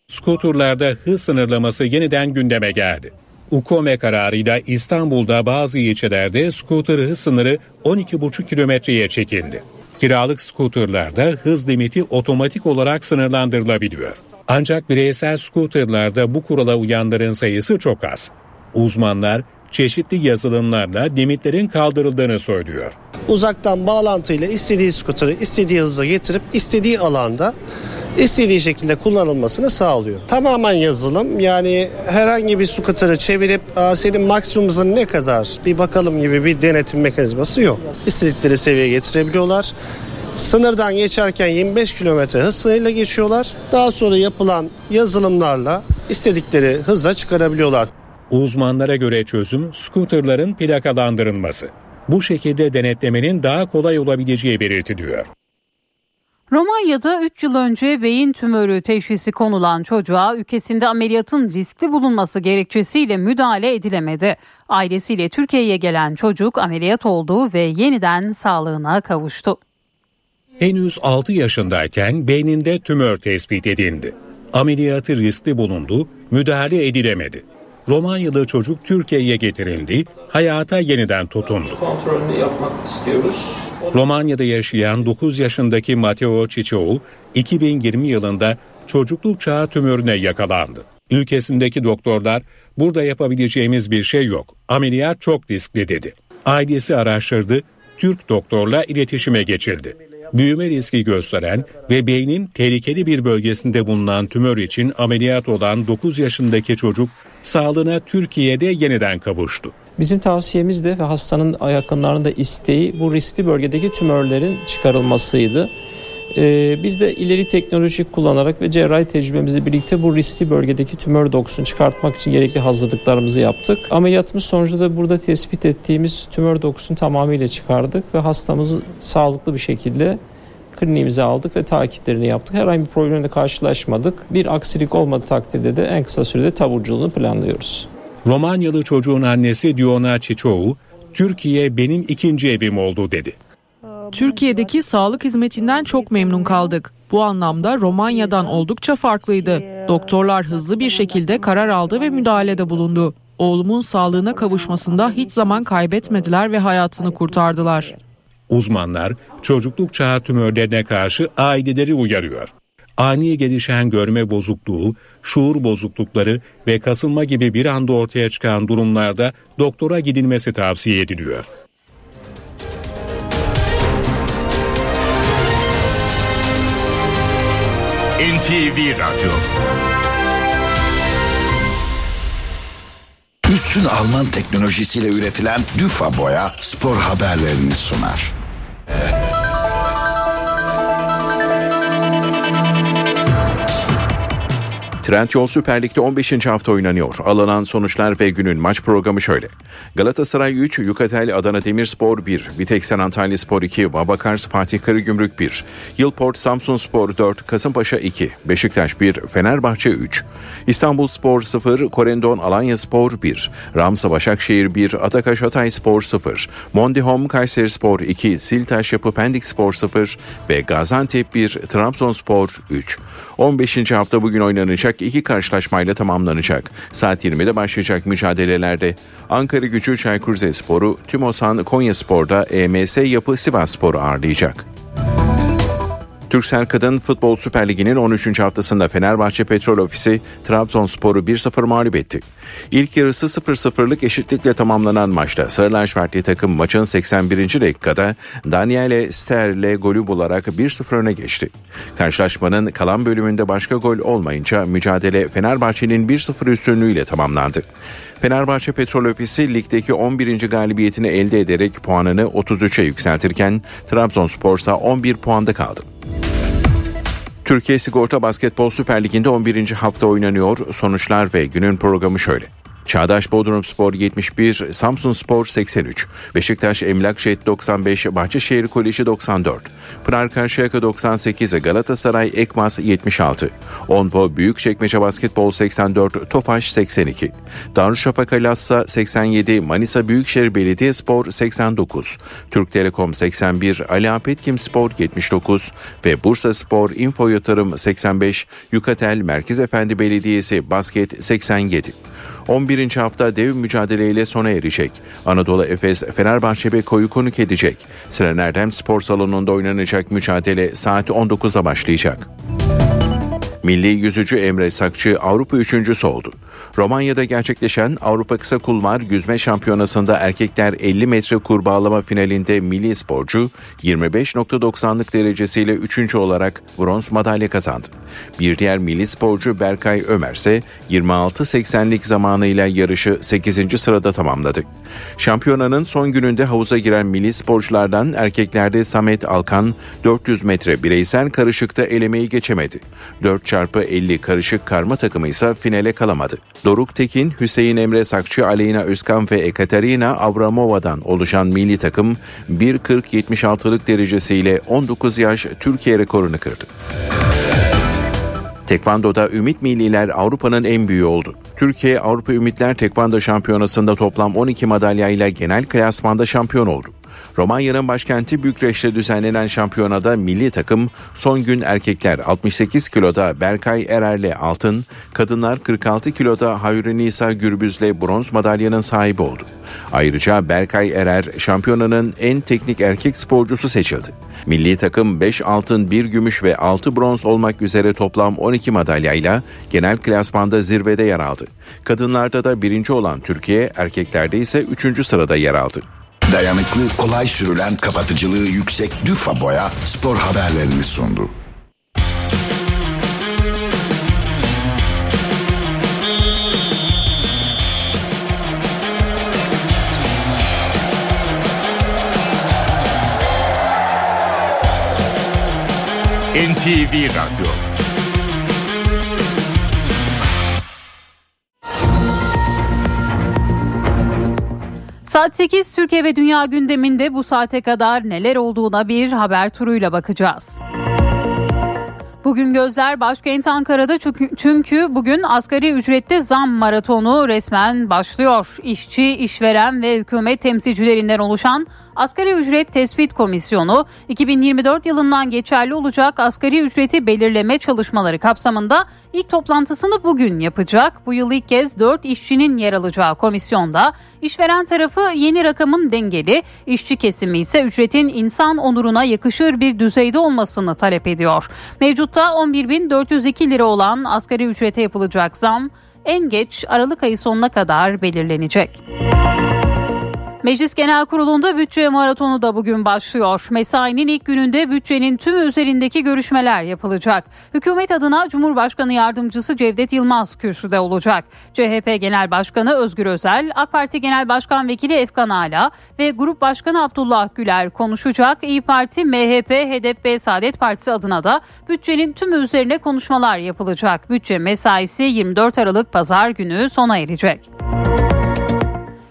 Skuturlarda hız sınırlaması yeniden gündeme geldi. UKOME kararıyla İstanbul'da bazı ilçelerde skuter hız sınırı 12,5 kilometreye çekildi. Kiralık skuterlarda hız limiti otomatik olarak sınırlandırılabiliyor. Ancak bireysel skuterlarda bu kurala uyanların sayısı çok az. Uzmanlar çeşitli yazılımlarla limitlerin kaldırıldığını söylüyor. Uzaktan bağlantıyla istediği skuteri istediği hızla getirip istediği alanda istediği şekilde kullanılmasını sağlıyor. Tamamen yazılım yani herhangi bir skuteri çevirip senin maksimum ne kadar bir bakalım gibi bir denetim mekanizması yok. İstedikleri seviyeye getirebiliyorlar. Sınırdan geçerken 25 kilometre hız sınırıyla geçiyorlar. Daha sonra yapılan yazılımlarla istedikleri hıza çıkarabiliyorlar. Uzmanlara göre çözüm skuterların plakalandırılması. Bu şekilde denetlemenin daha kolay olabileceği belirtiliyor. Romanya'da 3 yıl önce beyin tümörü teşhisi konulan çocuğa ülkesinde ameliyatın riskli bulunması gerekçesiyle müdahale edilemedi. Ailesiyle Türkiye'ye gelen çocuk ameliyat oldu ve yeniden sağlığına kavuştu. Henüz 6 yaşındayken beyninde tümör tespit edildi. Ameliyatı riskli bulundu, müdahale edilemedi. Romanyalı çocuk Türkiye'ye getirildi, hayata yeniden tutundu. Kontrolünü yapmak istiyoruz. Romanya'da yaşayan 9 yaşındaki Matteo Cicou, 2020 yılında çocukluk çağı tümörüne yakalandı. Ülkesindeki doktorlar burada yapabileceğimiz bir şey yok. Ameliyat çok riskli dedi. Ailesi araştırdı, Türk doktorla iletişime geçildi. büyüme riski gösteren ve beynin tehlikeli bir bölgesinde bulunan tümör için ameliyat olan 9 yaşındaki çocuk sağlığına Türkiye'de yeniden kavuştu. Bizim tavsiyemiz de ve hastanın yakınlarının da isteği bu riskli bölgedeki tümörlerin çıkarılmasıydı. Ee, biz de ileri teknoloji kullanarak ve cerrahi tecrübemizle birlikte bu riskli bölgedeki tümör dokusunu çıkartmak için gerekli hazırlıklarımızı yaptık. Ameliyatımız sonucunda da burada tespit ettiğimiz tümör dokusunu tamamıyla çıkardık ve hastamızı sağlıklı bir şekilde kliniğimize aldık ve takiplerini yaptık. Herhangi bir problemle karşılaşmadık. Bir aksilik olmadığı takdirde de en kısa sürede taburculuğunu planlıyoruz. Romanyalı çocuğun annesi Diona Çiçoğu, Türkiye benim ikinci evim oldu dedi. Türkiye'deki sağlık hizmetinden çok memnun kaldık. Bu anlamda Romanya'dan oldukça farklıydı. Doktorlar hızlı bir şekilde karar aldı ve müdahalede bulundu. Oğlumun sağlığına kavuşmasında hiç zaman kaybetmediler ve hayatını kurtardılar. Uzmanlar çocukluk çağı tümörlerine karşı aileleri uyarıyor. Ani gelişen görme bozukluğu, şuur bozuklukları ve kasılma gibi bir anda ortaya çıkan durumlarda doktora gidilmesi tavsiye ediliyor. NTV Radyo Üstün Alman teknolojisiyle üretilen Düfa Boya spor haberlerini sunar. Yeah. Trendyol Süper Lig'de 15. hafta oynanıyor. Alınan sonuçlar ve günün maç programı şöyle. Galatasaray 3, Yukatel Adana Demirspor 1, Viteksen Antalya Spor 2, Babakars Fatih Karagümrük 1, Yılport Samsun Spor 4, Kasımpaşa 2, Beşiktaş 1, Fenerbahçe 3, İstanbul Spor 0, Korendon Alanya Spor 1, Ramsa Başakşehir 1, Atakaş Hatay Spor 0, Mondihom Kayseri Spor 2, Siltaş Yapı Pendik Spor 0 ve Gaziantep 1, Trabzonspor 3. 15. hafta bugün oynanacak iki karşılaşmayla tamamlanacak. Saat 20'de başlayacak mücadelelerde Ankara gücü Çaykur Rizespor'u, Tümosan Konya Spor'da EMS Yapı Sivas Spor'u ağırlayacak. Türksel Kadın Futbol Süper Ligi'nin 13. haftasında Fenerbahçe Petrol Ofisi Trabzonspor'u 1-0 mağlup etti. İlk yarısı 0-0'lık eşitlikle tamamlanan maçta Sarı lacivertli takım maçın 81. dakikada Daniele Sterle golü bularak 1-0 öne geçti. Karşılaşmanın kalan bölümünde başka gol olmayınca mücadele Fenerbahçe'nin 1-0 üstünlüğüyle tamamlandı. Fenerbahçe Petrol Ofisi ligdeki 11. galibiyetini elde ederek puanını 33'e yükseltirken Trabzonspor ise 11 puanda kaldı. Türkiye Sigorta Basketbol Süper Ligi'nde 11. hafta oynanıyor. Sonuçlar ve günün programı şöyle. Çağdaş Bodrum Spor 71, Samsun Spor 83, Beşiktaş Emlak Şehit 95, Bahçeşehir Koleji 94, Pınar Karşıyaka 98, Galatasaray Ekmaz 76, Onvo Büyükçekmece Basketbol 84, Tofaş 82, Darüşşafaka Lassa 87, Manisa Büyükşehir Belediyespor 89, Türk Telekom 81, Ali Apetkim Spor 79 ve Bursa Spor Info Yatırım 85, Yukatel Merkez Efendi Belediyesi Basket 87. 11. hafta dev mücadeleyle sona erecek. Anadolu Efes Fenerbahçe Beko'yu konuk edecek. Sinan Erdem Spor Salonu'nda oynanacak mücadele saat 19'da başlayacak. Milli yüzücü Emre Sakçı Avrupa üçüncüsü oldu. Romanya'da gerçekleşen Avrupa Kısa Kulvar Yüzme Şampiyonası'nda erkekler 50 metre kurbağalama finalinde milli sporcu 25.90'lık derecesiyle 3. olarak bronz madalya kazandı. Bir diğer milli sporcu Berkay Ömer ise 26.80'lik zamanıyla yarışı 8. sırada tamamladı. Şampiyonanın son gününde havuza giren milli sporculardan erkeklerde Samet Alkan 400 metre bireysel karışıkta elemeyi geçemedi. 4x50 karışık karma takımı ise finale kalamadı. Doruk Tekin, Hüseyin Emre Sakçı, Aleyna Özkan ve Ekaterina Avramova'dan oluşan milli takım 1.40-76'lık derecesiyle 19 yaş Türkiye rekorunu kırdı. Tekvando'da Ümit Milliler Avrupa'nın en büyüğü oldu. Türkiye Avrupa Ümitler Tekvando Şampiyonası'nda toplam 12 madalyayla genel klasmanda şampiyon oldu. Romanya'nın başkenti Bükreş'te düzenlenen şampiyonada milli takım son gün erkekler 68 kiloda Berkay Erer'le altın, kadınlar 46 kiloda Hayri Nisa Gürbüz'le bronz madalyanın sahibi oldu. Ayrıca Berkay Erer şampiyonanın en teknik erkek sporcusu seçildi. Milli takım 5 altın, 1 gümüş ve 6 bronz olmak üzere toplam 12 madalyayla genel klasmanda zirvede yer aldı. Kadınlarda da birinci olan Türkiye, erkeklerde ise üçüncü sırada yer aldı. Dayanıklı, kolay sürülen, kapatıcılığı yüksek Düfa Boya spor haberlerini sundu. NTV Radyo Saat 8 Türkiye ve Dünya gündeminde bu saate kadar neler olduğuna bir haber turuyla bakacağız. Bugün gözler başkent Ankara'da çünkü, bugün asgari ücrette zam maratonu resmen başlıyor. İşçi, işveren ve hükümet temsilcilerinden oluşan Asgari Ücret Tespit Komisyonu 2024 yılından geçerli olacak asgari ücreti belirleme çalışmaları kapsamında ilk toplantısını bugün yapacak. Bu yıl ilk kez 4 işçinin yer alacağı komisyonda işveren tarafı yeni rakamın dengeli, işçi kesimi ise ücretin insan onuruna yakışır bir düzeyde olmasını talep ediyor. Mevcutta 11.402 lira olan asgari ücrete yapılacak zam en geç Aralık ayı sonuna kadar belirlenecek. Meclis Genel Kurulu'nda bütçe maratonu da bugün başlıyor. Mesainin ilk gününde bütçenin tüm üzerindeki görüşmeler yapılacak. Hükümet adına Cumhurbaşkanı Yardımcısı Cevdet Yılmaz kürsüde olacak. CHP Genel Başkanı Özgür Özel, AK Parti Genel Başkan Vekili Efkan Ala ve Grup Başkanı Abdullah Güler konuşacak. İyi Parti, MHP, HDP, Saadet Partisi adına da bütçenin tüm üzerine konuşmalar yapılacak. Bütçe mesaisi 24 Aralık Pazar günü sona erecek.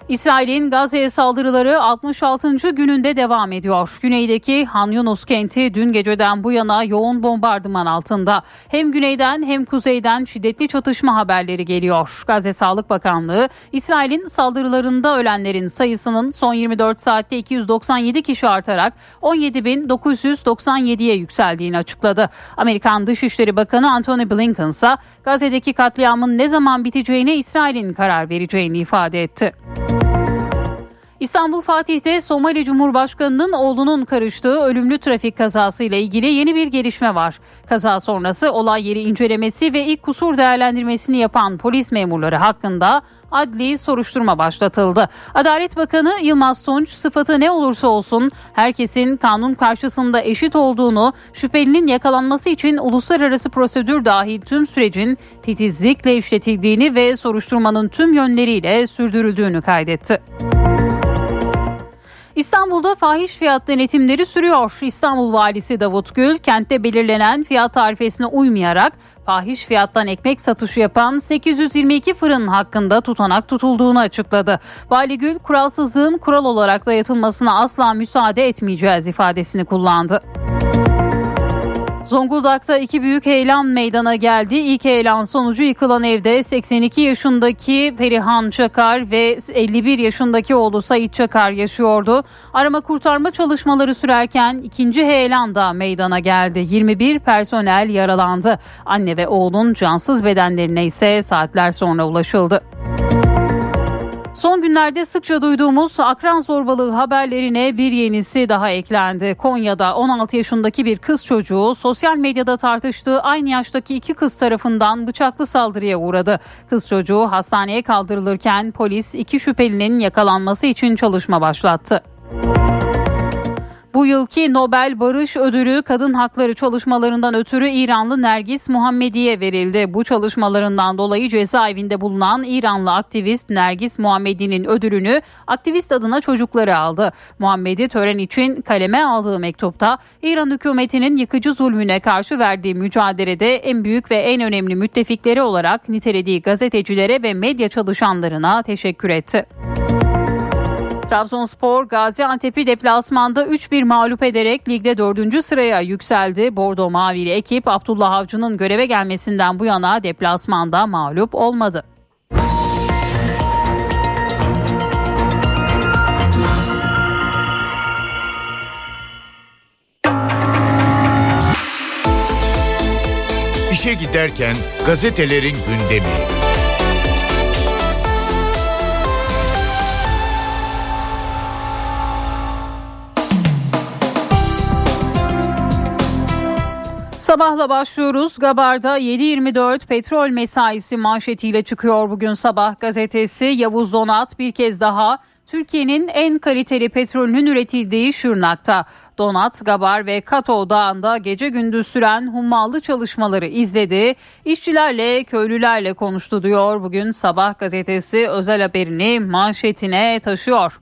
İsrail'in Gazze'ye saldırıları 66. gününde devam ediyor. Güneydeki Han Yunus kenti dün geceden bu yana yoğun bombardıman altında. Hem güneyden hem kuzeyden şiddetli çatışma haberleri geliyor. Gazze Sağlık Bakanlığı İsrail'in saldırılarında ölenlerin sayısının son 24 saatte 297 kişi artarak 17.997'ye yükseldiğini açıkladı. Amerikan Dışişleri Bakanı Antony Blinken ise Gazze'deki katliamın ne zaman biteceğine İsrail'in karar vereceğini ifade etti. İstanbul Fatih'te Somali Cumhurbaşkanı'nın oğlunun karıştığı ölümlü trafik kazası ile ilgili yeni bir gelişme var. Kaza sonrası olay yeri incelemesi ve ilk kusur değerlendirmesini yapan polis memurları hakkında adli soruşturma başlatıldı. Adalet Bakanı Yılmaz Tunç sıfatı ne olursa olsun herkesin kanun karşısında eşit olduğunu, şüphelinin yakalanması için uluslararası prosedür dahil tüm sürecin titizlikle işletildiğini ve soruşturmanın tüm yönleriyle sürdürüldüğünü kaydetti. İstanbul'da fahiş fiyat denetimleri sürüyor. İstanbul Valisi Davut Gül kentte belirlenen fiyat tarifesine uymayarak fahiş fiyattan ekmek satışı yapan 822 fırın hakkında tutanak tutulduğunu açıkladı. Vali Gül kuralsızlığın kural olarak dayatılmasına asla müsaade etmeyeceğiz ifadesini kullandı. Zonguldak'ta iki büyük heyelan meydana geldi. İlk heyelan sonucu yıkılan evde 82 yaşındaki Perihan Çakar ve 51 yaşındaki oğlu Sait Çakar yaşıyordu. Arama kurtarma çalışmaları sürerken ikinci heyelan da meydana geldi. 21 personel yaralandı. Anne ve oğlun cansız bedenlerine ise saatler sonra ulaşıldı. Son günlerde sıkça duyduğumuz akran zorbalığı haberlerine bir yenisi daha eklendi. Konya'da 16 yaşındaki bir kız çocuğu sosyal medyada tartıştığı aynı yaştaki iki kız tarafından bıçaklı saldırıya uğradı. Kız çocuğu hastaneye kaldırılırken polis iki şüphelinin yakalanması için çalışma başlattı. Bu yılki Nobel Barış Ödülü kadın hakları çalışmalarından ötürü İranlı Nergis Muhammedi'ye verildi. Bu çalışmalarından dolayı cezaevinde bulunan İranlı aktivist Nergis Muhammedi'nin ödülünü aktivist adına çocukları aldı. Muhammedi tören için kaleme aldığı mektupta İran hükümetinin yıkıcı zulmüne karşı verdiği mücadelede en büyük ve en önemli müttefikleri olarak nitelediği gazetecilere ve medya çalışanlarına teşekkür etti. Trabzonspor Gaziantep'i deplasmanda 3-1 mağlup ederek ligde 4. sıraya yükseldi. Bordo Mavili ekip Abdullah Avcı'nın göreve gelmesinden bu yana deplasmanda mağlup olmadı. İşe giderken gazetelerin gündemi. Sabahla başlıyoruz. Gabar'da 7.24 petrol mesaisi manşetiyle çıkıyor bugün sabah gazetesi. Yavuz Donat bir kez daha Türkiye'nin en kaliteli petrolünün üretildiği Şırnak'ta Donat, Gabar ve Kato Dağı'nda gece gündüz süren hummalı çalışmaları izledi. İşçilerle, köylülerle konuştu diyor. Bugün Sabah gazetesi özel haberini manşetine taşıyor.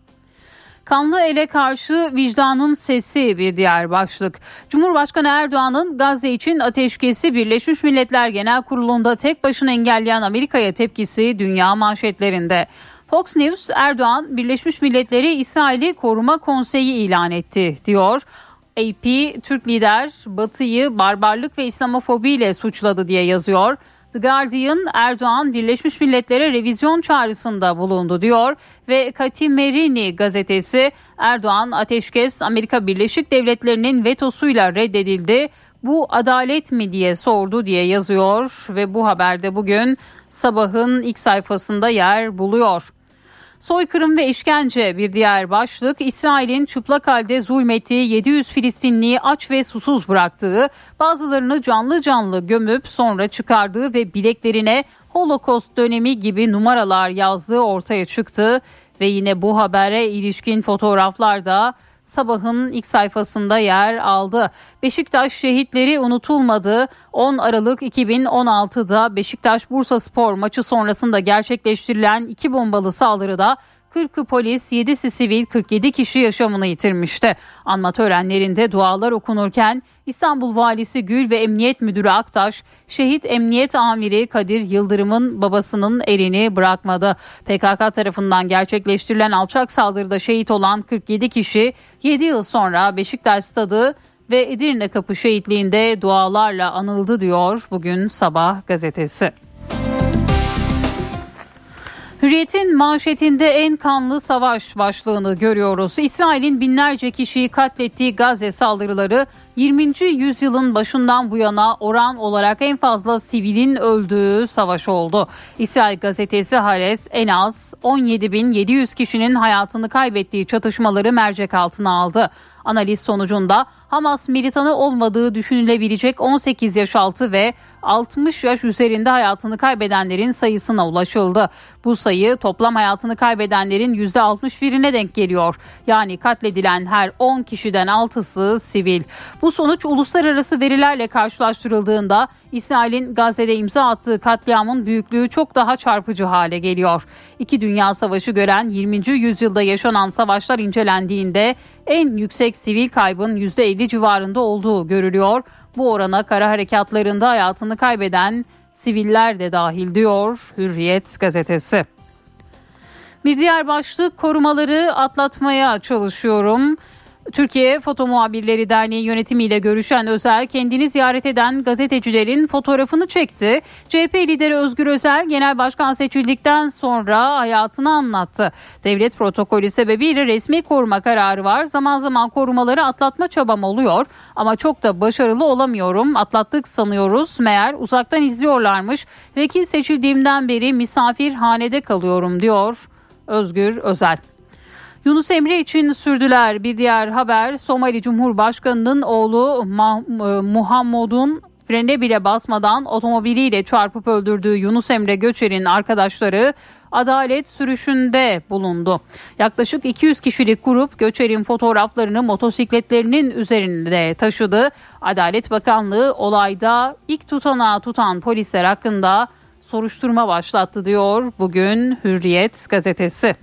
Kanlı ele karşı vicdanın sesi bir diğer başlık. Cumhurbaşkanı Erdoğan'ın Gazze için ateşkesi Birleşmiş Milletler Genel Kurulu'nda tek başına engelleyen Amerika'ya tepkisi dünya manşetlerinde. Fox News Erdoğan Birleşmiş Milletleri İsrail'i koruma konseyi ilan etti diyor. AP Türk lider Batı'yı barbarlık ve İslamofobiyle suçladı diye yazıyor. The Guardian Erdoğan Birleşmiş Milletler'e revizyon çağrısında bulundu diyor ve Katimerini gazetesi Erdoğan ateşkes Amerika Birleşik Devletleri'nin vetosuyla reddedildi. Bu adalet mi diye sordu diye yazıyor ve bu haberde bugün sabahın ilk sayfasında yer buluyor. Soykırım ve işkence bir diğer başlık. İsrail'in çıplak halde zulmettiği 700 Filistinliyi aç ve susuz bıraktığı, bazılarını canlı canlı gömüp sonra çıkardığı ve bileklerine Holocaust dönemi gibi numaralar yazdığı ortaya çıktı. Ve yine bu habere ilişkin fotoğraflar da sabahın ilk sayfasında yer aldı. Beşiktaş şehitleri unutulmadı. 10 Aralık 2016'da Beşiktaş Bursa Spor maçı sonrasında gerçekleştirilen iki bombalı saldırıda 40'ı polis, 7'si sivil, 47 kişi yaşamını yitirmişti. Anma törenlerinde dualar okunurken İstanbul Valisi Gül ve Emniyet Müdürü Aktaş, şehit Emniyet Amiri Kadir Yıldırım'ın babasının elini bırakmadı. PKK tarafından gerçekleştirilen alçak saldırıda şehit olan 47 kişi 7 yıl sonra Beşiktaş Stadı ve Edirne Kapı şehitliğinde dualarla anıldı diyor bugün Sabah gazetesi. Hürriyet'in manşetinde en kanlı savaş başlığını görüyoruz. İsrail'in binlerce kişiyi katlettiği Gazze saldırıları 20. yüzyılın başından bu yana oran olarak en fazla sivilin öldüğü savaş oldu. İsrail gazetesi Hares en az 17.700 kişinin hayatını kaybettiği çatışmaları mercek altına aldı. Analiz sonucunda Hamas militanı olmadığı düşünülebilecek 18 yaş altı ve 60 yaş üzerinde hayatını kaybedenlerin sayısına ulaşıldı. Bu sayı toplam hayatını kaybedenlerin %61'ine denk geliyor. Yani katledilen her 10 kişiden 6'sı sivil. Bu sonuç uluslararası verilerle karşılaştırıldığında İsrail'in Gazze'de imza attığı katliamın büyüklüğü çok daha çarpıcı hale geliyor. İki Dünya Savaşı gören 20. yüzyılda yaşanan savaşlar incelendiğinde en yüksek sivil kaybın %50 civarında olduğu görülüyor. Bu orana kara harekatlarında hayatını kaybeden siviller de dahil diyor Hürriyet gazetesi. Bir diğer başlık korumaları atlatmaya çalışıyorum. Türkiye Foto Muhabirleri Derneği yönetimiyle görüşen Özel kendini ziyaret eden gazetecilerin fotoğrafını çekti. CHP lideri Özgür Özel genel başkan seçildikten sonra hayatını anlattı. Devlet protokolü sebebiyle resmi koruma kararı var. Zaman zaman korumaları atlatma çabam oluyor ama çok da başarılı olamıyorum. Atlattık sanıyoruz. Meğer uzaktan izliyorlarmış. Vekil seçildiğimden beri misafirhanede kalıyorum diyor Özgür Özel. Yunus Emre için sürdüler. Bir diğer haber Somali Cumhurbaşkanı'nın oğlu e, Muhammed'un frene bile basmadan otomobiliyle çarpıp öldürdüğü Yunus Emre Göçer'in arkadaşları adalet sürüşünde bulundu. Yaklaşık 200 kişilik grup Göçer'in fotoğraflarını motosikletlerinin üzerinde taşıdı. Adalet Bakanlığı olayda ilk tutanağı tutan polisler hakkında soruşturma başlattı diyor bugün Hürriyet gazetesi.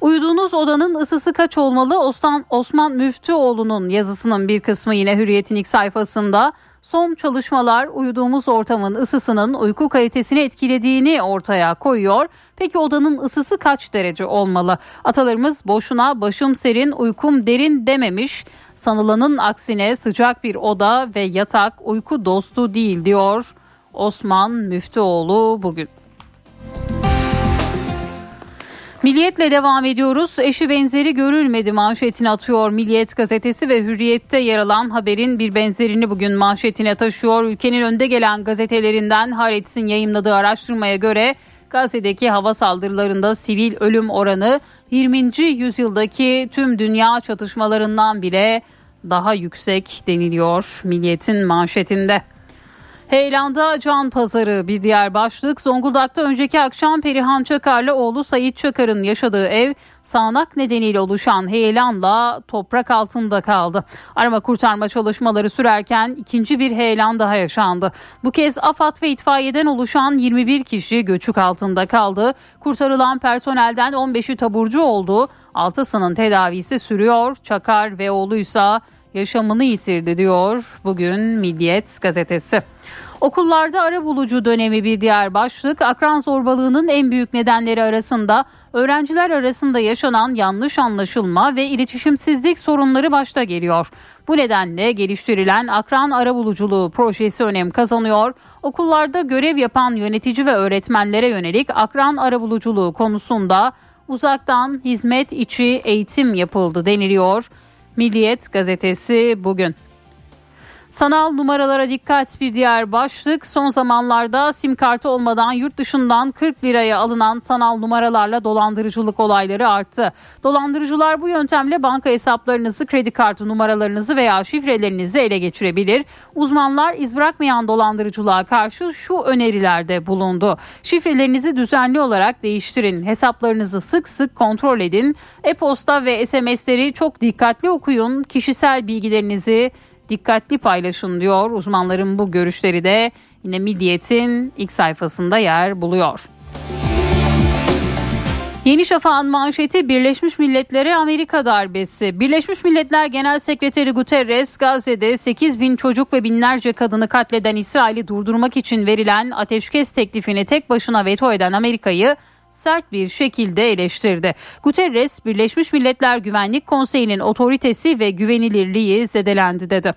Uyuduğunuz odanın ısısı kaç olmalı? Osman, Osman Müftüoğlu'nun yazısının bir kısmı yine Hürriyet'in ilk sayfasında. Son çalışmalar uyuduğumuz ortamın ısısının uyku kalitesini etkilediğini ortaya koyuyor. Peki odanın ısısı kaç derece olmalı? Atalarımız boşuna başım serin uykum derin dememiş. Sanılanın aksine sıcak bir oda ve yatak uyku dostu değil diyor Osman Müftüoğlu bugün. Milliyetle devam ediyoruz. Eşi benzeri görülmedi manşetini atıyor Milliyet gazetesi ve Hürriyet'te yer alan haberin bir benzerini bugün manşetine taşıyor. Ülkenin önde gelen gazetelerinden Haaretz'in yayınladığı araştırmaya göre Gazze'deki hava saldırılarında sivil ölüm oranı 20. yüzyıldaki tüm dünya çatışmalarından bile daha yüksek deniliyor Milliyet'in manşetinde. Heyelan'da can pazarı bir diğer başlık. Zonguldak'ta önceki akşam Perihan Çakar'la oğlu Sayit Çakar'ın yaşadığı ev sağanak nedeniyle oluşan heyelanla toprak altında kaldı. Arama kurtarma çalışmaları sürerken ikinci bir heyelan daha yaşandı. Bu kez AFAD ve itfaiyeden oluşan 21 kişi göçük altında kaldı. Kurtarılan personelden 15'i taburcu oldu. 6'sının tedavisi sürüyor. Çakar ve oğluysa yaşamını yitirdi diyor bugün Milliyet gazetesi. Okullarda ara bulucu dönemi bir diğer başlık. Akran zorbalığının en büyük nedenleri arasında öğrenciler arasında yaşanan yanlış anlaşılma ve iletişimsizlik sorunları başta geliyor. Bu nedenle geliştirilen akran arabuluculuğu projesi önem kazanıyor. Okullarda görev yapan yönetici ve öğretmenlere yönelik akran arabuluculuğu konusunda uzaktan hizmet içi eğitim yapıldı deniliyor. Milliyet gazetesi bugün. Sanal numaralara dikkat bir diğer başlık. Son zamanlarda sim kartı olmadan yurt dışından 40 liraya alınan sanal numaralarla dolandırıcılık olayları arttı. Dolandırıcılar bu yöntemle banka hesaplarınızı, kredi kartı numaralarınızı veya şifrelerinizi ele geçirebilir. Uzmanlar iz bırakmayan dolandırıcılığa karşı şu önerilerde bulundu. Şifrelerinizi düzenli olarak değiştirin. Hesaplarınızı sık sık kontrol edin. E-posta ve SMS'leri çok dikkatli okuyun. Kişisel bilgilerinizi dikkatli paylaşın diyor. Uzmanların bu görüşleri de yine Milliyet'in ilk sayfasında yer buluyor. Yeni Şafak'ın manşeti Birleşmiş Milletler'e Amerika darbesi. Birleşmiş Milletler Genel Sekreteri Guterres Gazze'de 8 bin çocuk ve binlerce kadını katleden İsrail'i durdurmak için verilen ateşkes teklifini tek başına veto eden Amerika'yı sert bir şekilde eleştirdi. Guterres, Birleşmiş Milletler Güvenlik Konseyi'nin otoritesi ve güvenilirliği zedelendi dedi.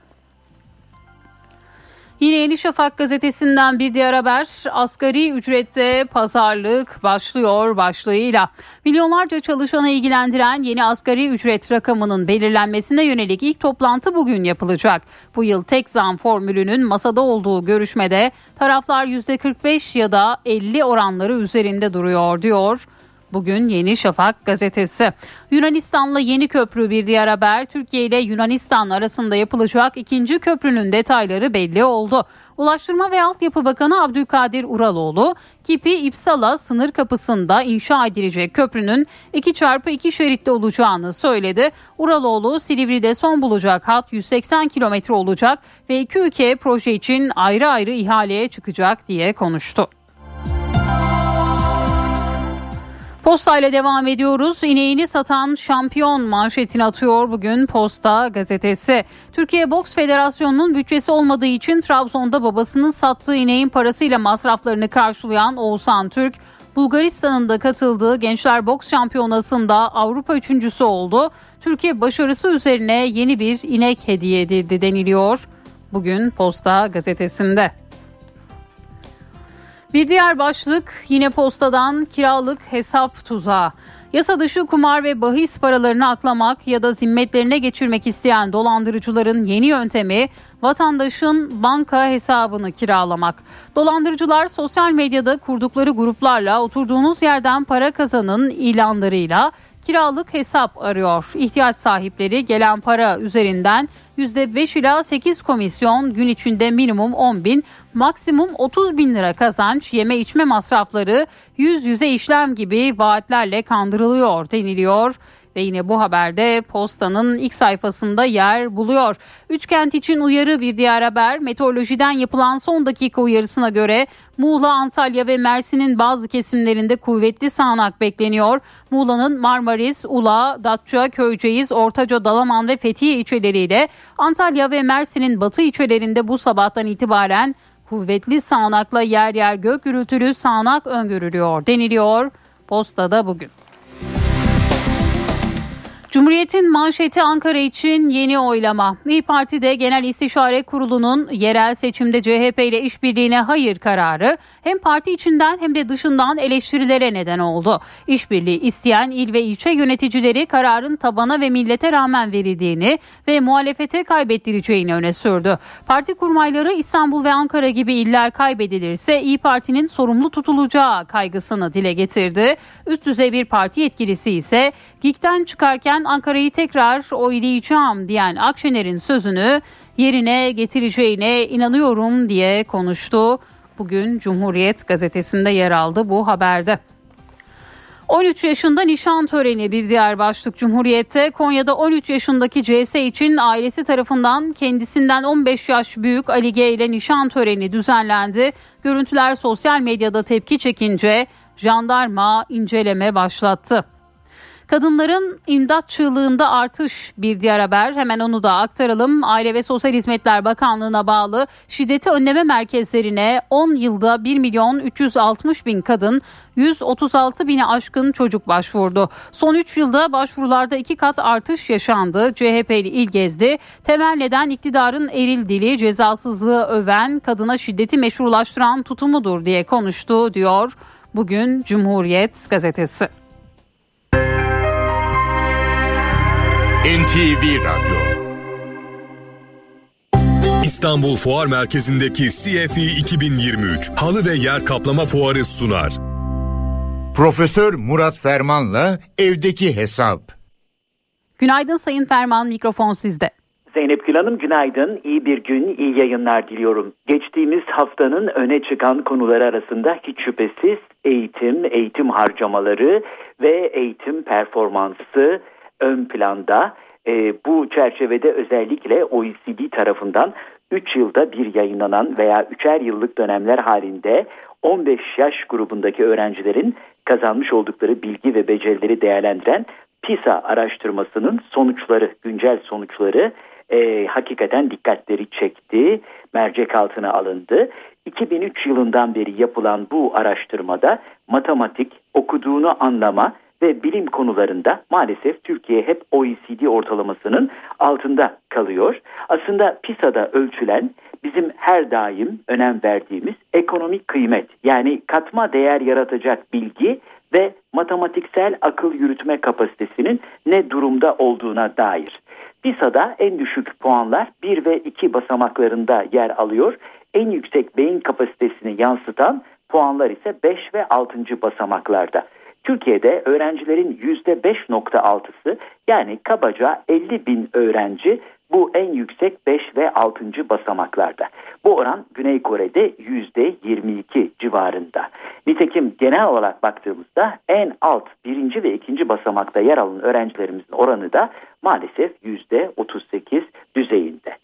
Yine Yeni Şafak gazetesinden bir diğer haber asgari ücrette pazarlık başlıyor başlığıyla. Milyonlarca çalışanı ilgilendiren yeni asgari ücret rakamının belirlenmesine yönelik ilk toplantı bugün yapılacak. Bu yıl tek zam formülünün masada olduğu görüşmede taraflar %45 ya da 50 oranları üzerinde duruyor diyor. Bugün Yeni Şafak gazetesi. Yunanistan'la yeni köprü bir diğer haber. Türkiye ile Yunanistan arasında yapılacak ikinci köprünün detayları belli oldu. Ulaştırma ve Altyapı Bakanı Abdülkadir Uraloğlu, Kipi İpsala sınır kapısında inşa edilecek köprünün 2 çarpı 2 şeritli olacağını söyledi. Uraloğlu, Silivri'de son bulacak hat 180 kilometre olacak ve iki ülke proje için ayrı ayrı ihaleye çıkacak diye konuştu. Posta ile devam ediyoruz. İneğini satan şampiyon manşetini atıyor bugün Posta gazetesi. Türkiye Boks Federasyonu'nun bütçesi olmadığı için Trabzon'da babasının sattığı ineğin parasıyla masraflarını karşılayan Oğuzhan Türk, Bulgaristan'ın da katıldığı Gençler Boks Şampiyonası'nda Avrupa üçüncüsü oldu. Türkiye başarısı üzerine yeni bir inek hediye edildi deniliyor. Bugün Posta gazetesinde. Bir diğer başlık yine postadan kiralık hesap tuzağı. Yasa dışı kumar ve bahis paralarını aklamak ya da zimmetlerine geçirmek isteyen dolandırıcıların yeni yöntemi vatandaşın banka hesabını kiralamak. Dolandırıcılar sosyal medyada kurdukları gruplarla oturduğunuz yerden para kazanın ilanlarıyla kiralık hesap arıyor. İhtiyaç sahipleri gelen para üzerinden %5 ila 8 komisyon gün içinde minimum 10 bin maksimum 30 bin lira kazanç yeme içme masrafları yüz yüze işlem gibi vaatlerle kandırılıyor deniliyor ve yine bu haberde postanın ilk sayfasında yer buluyor. Üçkent için uyarı bir diğer haber. Meteorolojiden yapılan son dakika uyarısına göre Muğla, Antalya ve Mersin'in bazı kesimlerinde kuvvetli sağanak bekleniyor. Muğla'nın Marmaris, Ula, Datça, Köyceğiz, Ortaca, Dalaman ve Fethiye ilçeleriyle Antalya ve Mersin'in batı ilçelerinde bu sabahtan itibaren kuvvetli sağanakla yer yer gök gürültülü sağanak öngörülüyor deniliyor. Postada bugün. Cumhuriyet'in manşeti Ankara için yeni oylama. İyi Parti'de Genel İstişare Kurulu'nun yerel seçimde CHP ile işbirliğine hayır kararı hem parti içinden hem de dışından eleştirilere neden oldu. İşbirliği isteyen il ve ilçe yöneticileri kararın tabana ve millete rağmen verildiğini ve muhalefete kaybettireceğini öne sürdü. Parti kurmayları İstanbul ve Ankara gibi iller kaybedilirse İyi Parti'nin sorumlu tutulacağı kaygısını dile getirdi. Üst düzey bir parti yetkilisi ise GİK'ten çıkarken Ankara'yı tekrar oylayacağım diyen Akşener'in sözünü yerine getireceğine inanıyorum diye konuştu. Bugün Cumhuriyet gazetesinde yer aldı bu haberde. 13 yaşında nişan töreni bir diğer başlık Cumhuriyet'te Konya'da 13 yaşındaki CS için ailesi tarafından kendisinden 15 yaş büyük Ali G ile nişan töreni düzenlendi. Görüntüler sosyal medyada tepki çekince jandarma inceleme başlattı. Kadınların imdat çığlığında artış bir diğer haber. Hemen onu da aktaralım. Aile ve Sosyal Hizmetler Bakanlığı'na bağlı şiddeti önleme merkezlerine 10 yılda 1 milyon 360 bin kadın 136 bini aşkın çocuk başvurdu. Son 3 yılda başvurularda iki kat artış yaşandı. CHP'li İlgezdi temel neden iktidarın eril dili cezasızlığı öven kadına şiddeti meşrulaştıran tutumudur diye konuştu diyor. Bugün Cumhuriyet gazetesi. NTV Radyo İstanbul Fuar Merkezi'ndeki CFE 2023 halı ve yer kaplama fuarı sunar. Profesör Murat Ferman'la evdeki hesap. Günaydın Sayın Ferman mikrofon sizde. Zeynep Gül Hanım günaydın, iyi bir gün, iyi yayınlar diliyorum. Geçtiğimiz haftanın öne çıkan konuları arasında hiç şüphesiz eğitim, eğitim harcamaları ve eğitim performansı ön planda. E, bu çerçevede özellikle OECD tarafından 3 yılda bir yayınlanan veya 3'er yıllık dönemler halinde 15 yaş grubundaki öğrencilerin kazanmış oldukları bilgi ve becerileri değerlendiren PISA araştırmasının sonuçları, güncel sonuçları e, hakikaten dikkatleri çekti, mercek altına alındı. 2003 yılından beri yapılan bu araştırmada matematik, okuduğunu anlama ve bilim konularında maalesef Türkiye hep OECD ortalamasının altında kalıyor. Aslında PISA'da ölçülen bizim her daim önem verdiğimiz ekonomik kıymet yani katma değer yaratacak bilgi ve matematiksel akıl yürütme kapasitesinin ne durumda olduğuna dair. PISA'da en düşük puanlar 1 ve 2 basamaklarında yer alıyor. En yüksek beyin kapasitesini yansıtan puanlar ise 5 ve 6. basamaklarda. Türkiye'de öğrencilerin %5.6'sı yani kabaca 50 bin öğrenci bu en yüksek 5 ve 6. basamaklarda. Bu oran Güney Kore'de %22 civarında. Nitekim genel olarak baktığımızda en alt birinci ve ikinci basamakta yer alan öğrencilerimizin oranı da maalesef %38 düzeyinde.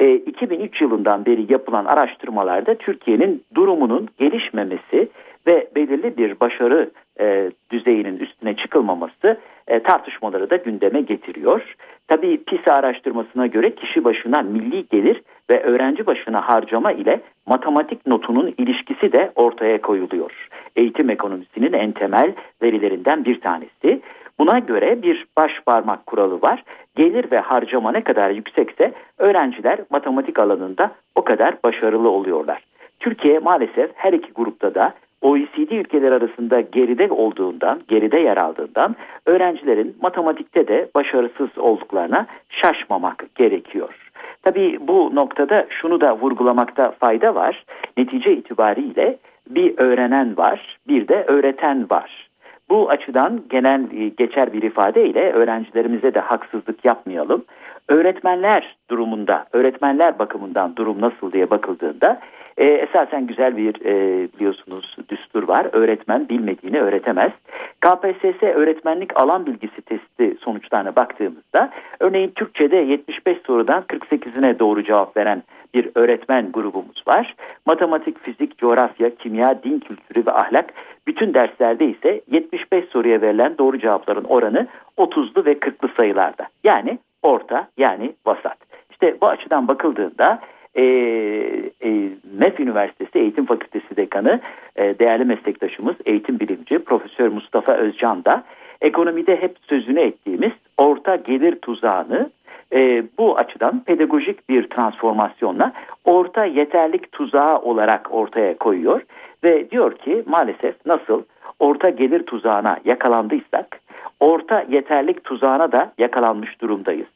E, 2003 yılından beri yapılan araştırmalarda Türkiye'nin durumunun gelişmemesi ve belirli bir başarı e, düzeyinin üstüne çıkılmaması e, tartışmaları da gündeme getiriyor. Tabii PISA araştırmasına göre kişi başına milli gelir ve öğrenci başına harcama ile matematik notunun ilişkisi de ortaya koyuluyor. Eğitim ekonomisinin en temel verilerinden bir tanesi. Buna göre bir baş parmak kuralı var. Gelir ve harcama ne kadar yüksekse öğrenciler matematik alanında o kadar başarılı oluyorlar. Türkiye maalesef her iki grupta da OECD ülkeler arasında geride olduğundan, geride yer aldığından öğrencilerin matematikte de başarısız olduklarına şaşmamak gerekiyor. Tabii bu noktada şunu da vurgulamakta fayda var. Netice itibariyle bir öğrenen var, bir de öğreten var. Bu açıdan genel geçer bir ifadeyle öğrencilerimize de haksızlık yapmayalım. Öğretmenler durumunda, öğretmenler bakımından durum nasıl diye bakıldığında e, esasen güzel bir e, biliyorsunuz düstur var. Öğretmen bilmediğini öğretemez. KPSS öğretmenlik alan bilgisi testi sonuçlarına baktığımızda örneğin Türkçe'de 75 sorudan 48'ine doğru cevap veren bir öğretmen grubumuz var. Matematik, fizik, coğrafya, kimya, din kültürü ve ahlak bütün derslerde ise 75 soruya verilen doğru cevapların oranı 30'lu ve 40'lı sayılarda. Yani orta yani vasat. İşte bu açıdan bakıldığında e, e, MEF Üniversitesi Eğitim Fakültesi Dekanı e, değerli meslektaşımız eğitim bilimci Profesör Mustafa Özcan da ekonomide hep sözünü ettiğimiz orta gelir tuzağını e, bu açıdan pedagojik bir transformasyonla orta yeterlik tuzağı olarak ortaya koyuyor ve diyor ki maalesef nasıl orta gelir tuzağına yakalandıysak orta yeterlik tuzağına da yakalanmış durumdayız.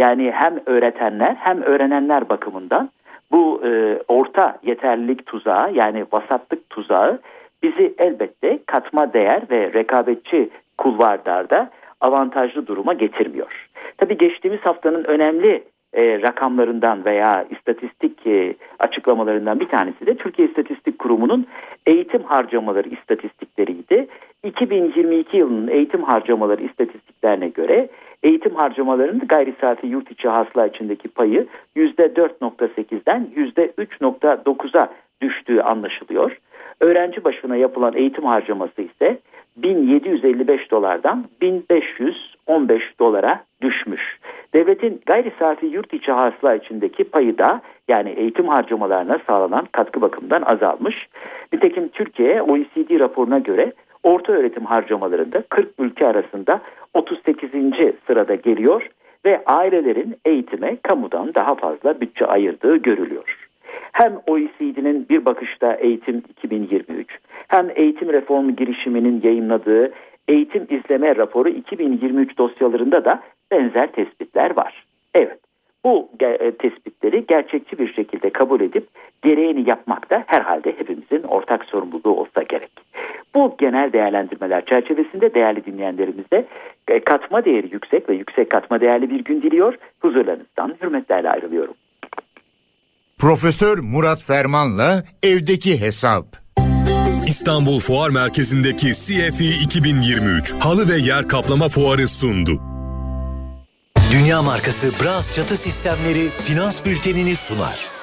Yani hem öğretenler hem öğrenenler bakımından bu e, orta yeterlilik tuzağı yani vasatlık tuzağı bizi elbette katma değer ve rekabetçi kulvarlarda avantajlı duruma getirmiyor. Tabii geçtiğimiz haftanın önemli e, rakamlarından veya istatistik e, açıklamalarından bir tanesi de Türkiye İstatistik Kurumu'nun eğitim harcamaları istatistikleriydi. 2022 yılının eğitim harcamaları istatistiklerine göre eğitim harcamalarının gayri safi yurt içi hasıla içindeki payı %4.8'den %3.9'a düştüğü anlaşılıyor. Öğrenci başına yapılan eğitim harcaması ise 1755 dolardan 1515 dolara düşmüş. Devletin gayri safi yurt içi hasıla içindeki payı da yani eğitim harcamalarına sağlanan katkı bakımından azalmış. Nitekim Türkiye OECD raporuna göre orta öğretim harcamalarında 40 ülke arasında 38. sırada geliyor ve ailelerin eğitime kamudan daha fazla bütçe ayırdığı görülüyor. Hem OECD'nin bir bakışta eğitim 2023 hem eğitim reformu girişiminin yayınladığı eğitim izleme raporu 2023 dosyalarında da benzer tespitler var. Evet bu e, tespitleri gerçekçi bir şekilde kabul edip gereğini yapmak da herhalde hepimizin ortak sorumluluğu olsa gerek. Bu genel değerlendirmeler çerçevesinde değerli dinleyenlerimizde e, katma değeri yüksek ve yüksek katma değerli bir gün diliyor. Huzurlarınızdan hürmetlerle ayrılıyorum. Profesör Murat Ferman'la evdeki hesap. İstanbul Fuar Merkezi'ndeki CFI 2023 halı ve yer kaplama fuarı sundu. Dünya markası Bras çatı sistemleri finans bültenini sunar.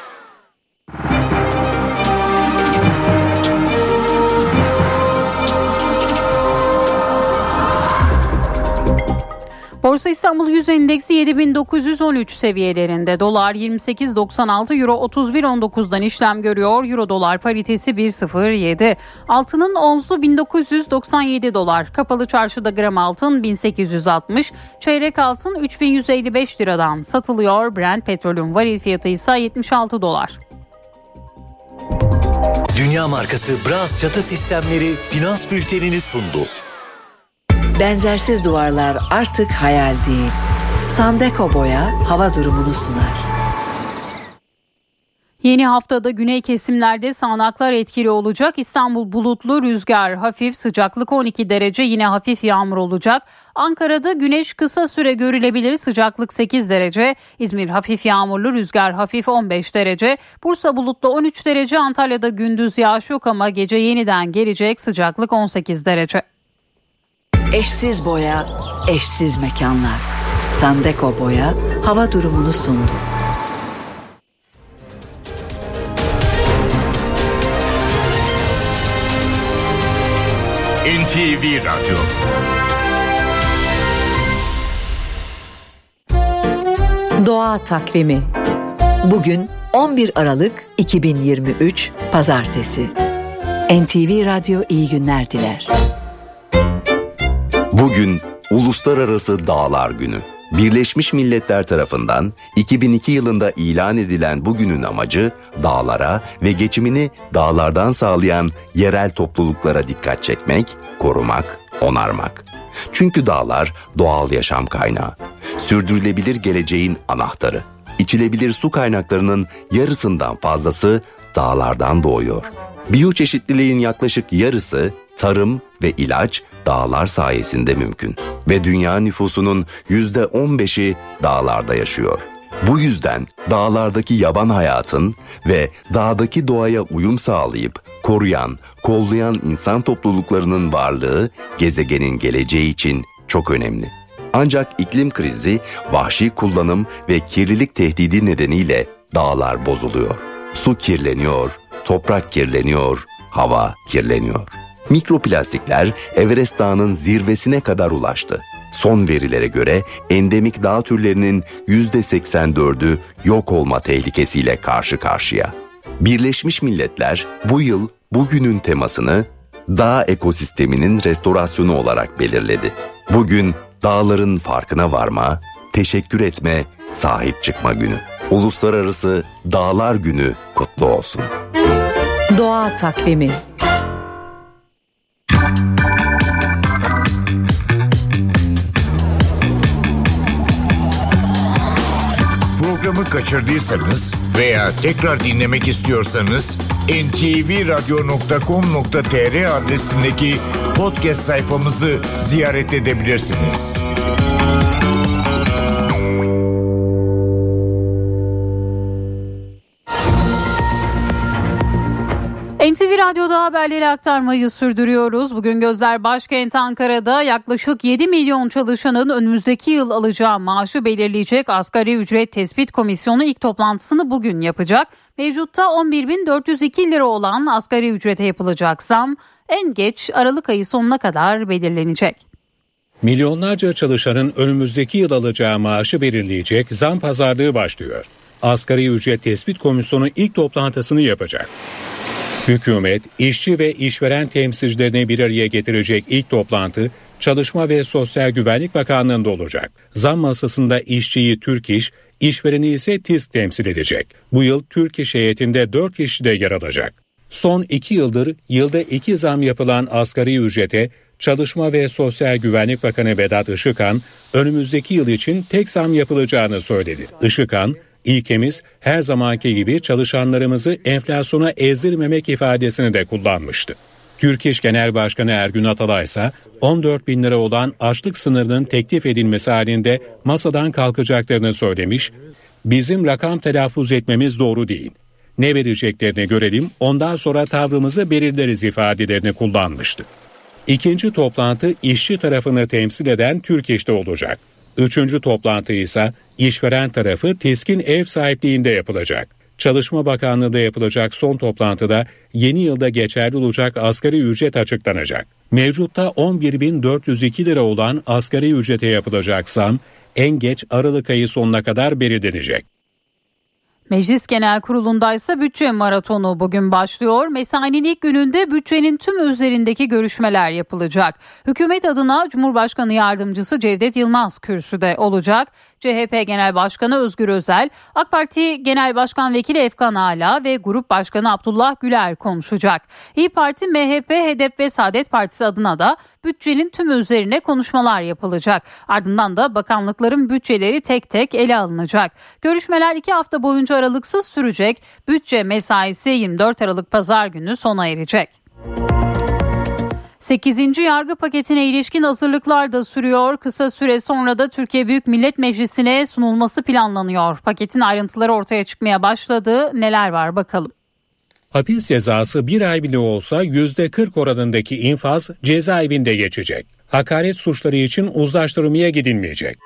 Borsa İstanbul Yüz Endeksi 7913 seviyelerinde. Dolar 28.96, Euro 31.19'dan işlem görüyor. Euro dolar paritesi 1.07. Altının onzu 1997 dolar. Kapalı çarşıda gram altın 1860, çeyrek altın 3155 liradan satılıyor. Brent petrolün varil fiyatı ise 76 dolar. Dünya markası Bras çatı sistemleri finans bültenini sundu. Benzersiz duvarlar artık hayal değil. Sandeko Boya hava durumunu sunar. Yeni haftada güney kesimlerde sağanaklar etkili olacak. İstanbul bulutlu, rüzgar hafif, sıcaklık 12 derece yine hafif yağmur olacak. Ankara'da güneş kısa süre görülebilir, sıcaklık 8 derece. İzmir hafif yağmurlu, rüzgar hafif 15 derece. Bursa bulutlu 13 derece. Antalya'da gündüz yağış yok ama gece yeniden gelecek, sıcaklık 18 derece. Eşsiz boya, eşsiz mekanlar. Sandeko Boya hava durumunu sundu. NTV Radyo Doğa takvimi. Bugün 11 Aralık 2023 Pazartesi. NTV Radyo iyi günler diler. Bugün Uluslararası Dağlar Günü. Birleşmiş Milletler tarafından 2002 yılında ilan edilen bu günün amacı dağlara ve geçimini dağlardan sağlayan yerel topluluklara dikkat çekmek, korumak, onarmak. Çünkü dağlar doğal yaşam kaynağı. Sürdürülebilir geleceğin anahtarı. İçilebilir su kaynaklarının yarısından fazlası dağlardan doğuyor. Biyoçeşitliliğin yaklaşık yarısı tarım ve ilaç dağlar sayesinde mümkün. Ve dünya nüfusunun yüzde 15'i dağlarda yaşıyor. Bu yüzden dağlardaki yaban hayatın ve dağdaki doğaya uyum sağlayıp koruyan, kollayan insan topluluklarının varlığı gezegenin geleceği için çok önemli. Ancak iklim krizi, vahşi kullanım ve kirlilik tehdidi nedeniyle dağlar bozuluyor. Su kirleniyor, toprak kirleniyor, hava kirleniyor. Mikroplastikler Everest Dağı'nın zirvesine kadar ulaştı. Son verilere göre endemik dağ türlerinin %84'ü yok olma tehlikesiyle karşı karşıya. Birleşmiş Milletler bu yıl bugünün temasını dağ ekosisteminin restorasyonu olarak belirledi. Bugün dağların farkına varma, teşekkür etme, sahip çıkma günü. Uluslararası Dağlar Günü kutlu olsun. Doğa takvimi Programı kaçırdıysanız veya tekrar dinlemek istiyorsanız ntvradio.com.tr adresindeki podcast sayfamızı ziyaret edebilirsiniz. NTV Radyo'da haberleri aktarmayı sürdürüyoruz. Bugün gözler başkent Ankara'da yaklaşık 7 milyon çalışanın önümüzdeki yıl alacağı maaşı belirleyecek asgari ücret tespit komisyonu ilk toplantısını bugün yapacak. Mevcutta 11.402 lira olan asgari ücrete yapılacak zam en geç Aralık ayı sonuna kadar belirlenecek. Milyonlarca çalışanın önümüzdeki yıl alacağı maaşı belirleyecek zam pazarlığı başlıyor. Asgari ücret tespit komisyonu ilk toplantısını yapacak. Hükümet, işçi ve işveren temsilcilerini bir araya getirecek ilk toplantı Çalışma ve Sosyal Güvenlik Bakanlığı'nda olacak. Zam masasında işçiyi Türk İş, işvereni ise TİSK temsil edecek. Bu yıl Türk İş heyetinde 4 kişi de yer alacak. Son 2 yıldır yılda 2 zam yapılan asgari ücrete Çalışma ve Sosyal Güvenlik Bakanı Vedat Işıkhan önümüzdeki yıl için tek zam yapılacağını söyledi. Işıkhan, İlkemiz her zamanki gibi çalışanlarımızı enflasyona ezdirmemek ifadesini de kullanmıştı. Türk İş Genel Başkanı Ergün Atalay ise 14 bin lira olan açlık sınırının teklif edilmesi halinde masadan kalkacaklarını söylemiş, bizim rakam telaffuz etmemiz doğru değil. Ne vereceklerini görelim ondan sonra tavrımızı belirleriz ifadelerini kullanmıştı. İkinci toplantı işçi tarafını temsil eden Türk İş'te olacak. Üçüncü toplantı ise işveren tarafı TİSK'in ev sahipliğinde yapılacak. Çalışma Bakanlığı'nda yapılacak son toplantıda yeni yılda geçerli olacak asgari ücret açıklanacak. Mevcutta 11.402 lira olan asgari ücrete yapılacak zam en geç Aralık ayı sonuna kadar belirlenecek. Meclis Genel Kurulu'nda ise bütçe maratonu bugün başlıyor. Mesainin ilk gününde bütçenin tüm üzerindeki görüşmeler yapılacak. Hükümet adına Cumhurbaşkanı Yardımcısı Cevdet Yılmaz kürsüde olacak. CHP Genel Başkanı Özgür Özel, AK Parti Genel Başkan Vekili Efkan Ala ve Grup Başkanı Abdullah Güler konuşacak. İyi Parti, MHP, HDP ve Saadet Partisi adına da bütçenin tüm üzerine konuşmalar yapılacak. Ardından da bakanlıkların bütçeleri tek tek ele alınacak. Görüşmeler iki hafta boyunca aralıksız sürecek. Bütçe mesaisi 24 Aralık Pazar günü sona erecek. 8. yargı paketine ilişkin hazırlıklar da sürüyor. Kısa süre sonra da Türkiye Büyük Millet Meclisi'ne sunulması planlanıyor. Paketin ayrıntıları ortaya çıkmaya başladı. Neler var bakalım. Hapis cezası bir ay bile olsa %40 oranındaki infaz cezaevinde geçecek. Hakaret suçları için uzlaştırmaya gidilmeyecek.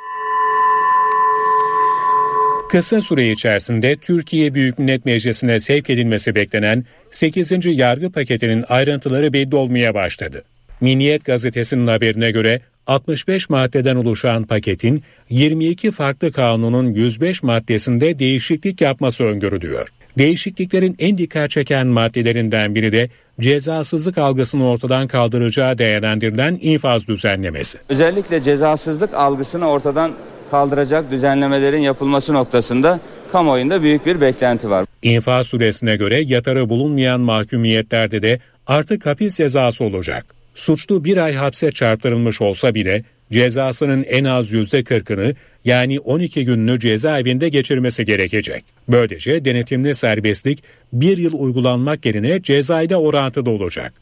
Kısa süre içerisinde Türkiye Büyük Millet Meclisi'ne sevk edilmesi beklenen 8. yargı paketinin ayrıntıları belli olmaya başladı. Miniyet gazetesinin haberine göre 65 maddeden oluşan paketin 22 farklı kanunun 105 maddesinde değişiklik yapması öngörülüyor. Değişikliklerin en dikkat çeken maddelerinden biri de cezasızlık algısını ortadan kaldıracağı değerlendirilen infaz düzenlemesi. Özellikle cezasızlık algısını ortadan kaldıracak düzenlemelerin yapılması noktasında kamuoyunda büyük bir beklenti var. İnfaz süresine göre yatarı bulunmayan mahkumiyetlerde de artık hapis cezası olacak. Suçlu bir ay hapse çarptırılmış olsa bile cezasının en az yüzde kırkını yani 12 gününü cezaevinde geçirmesi gerekecek. Böylece denetimli serbestlik bir yıl uygulanmak yerine cezaevde orantıda olacak.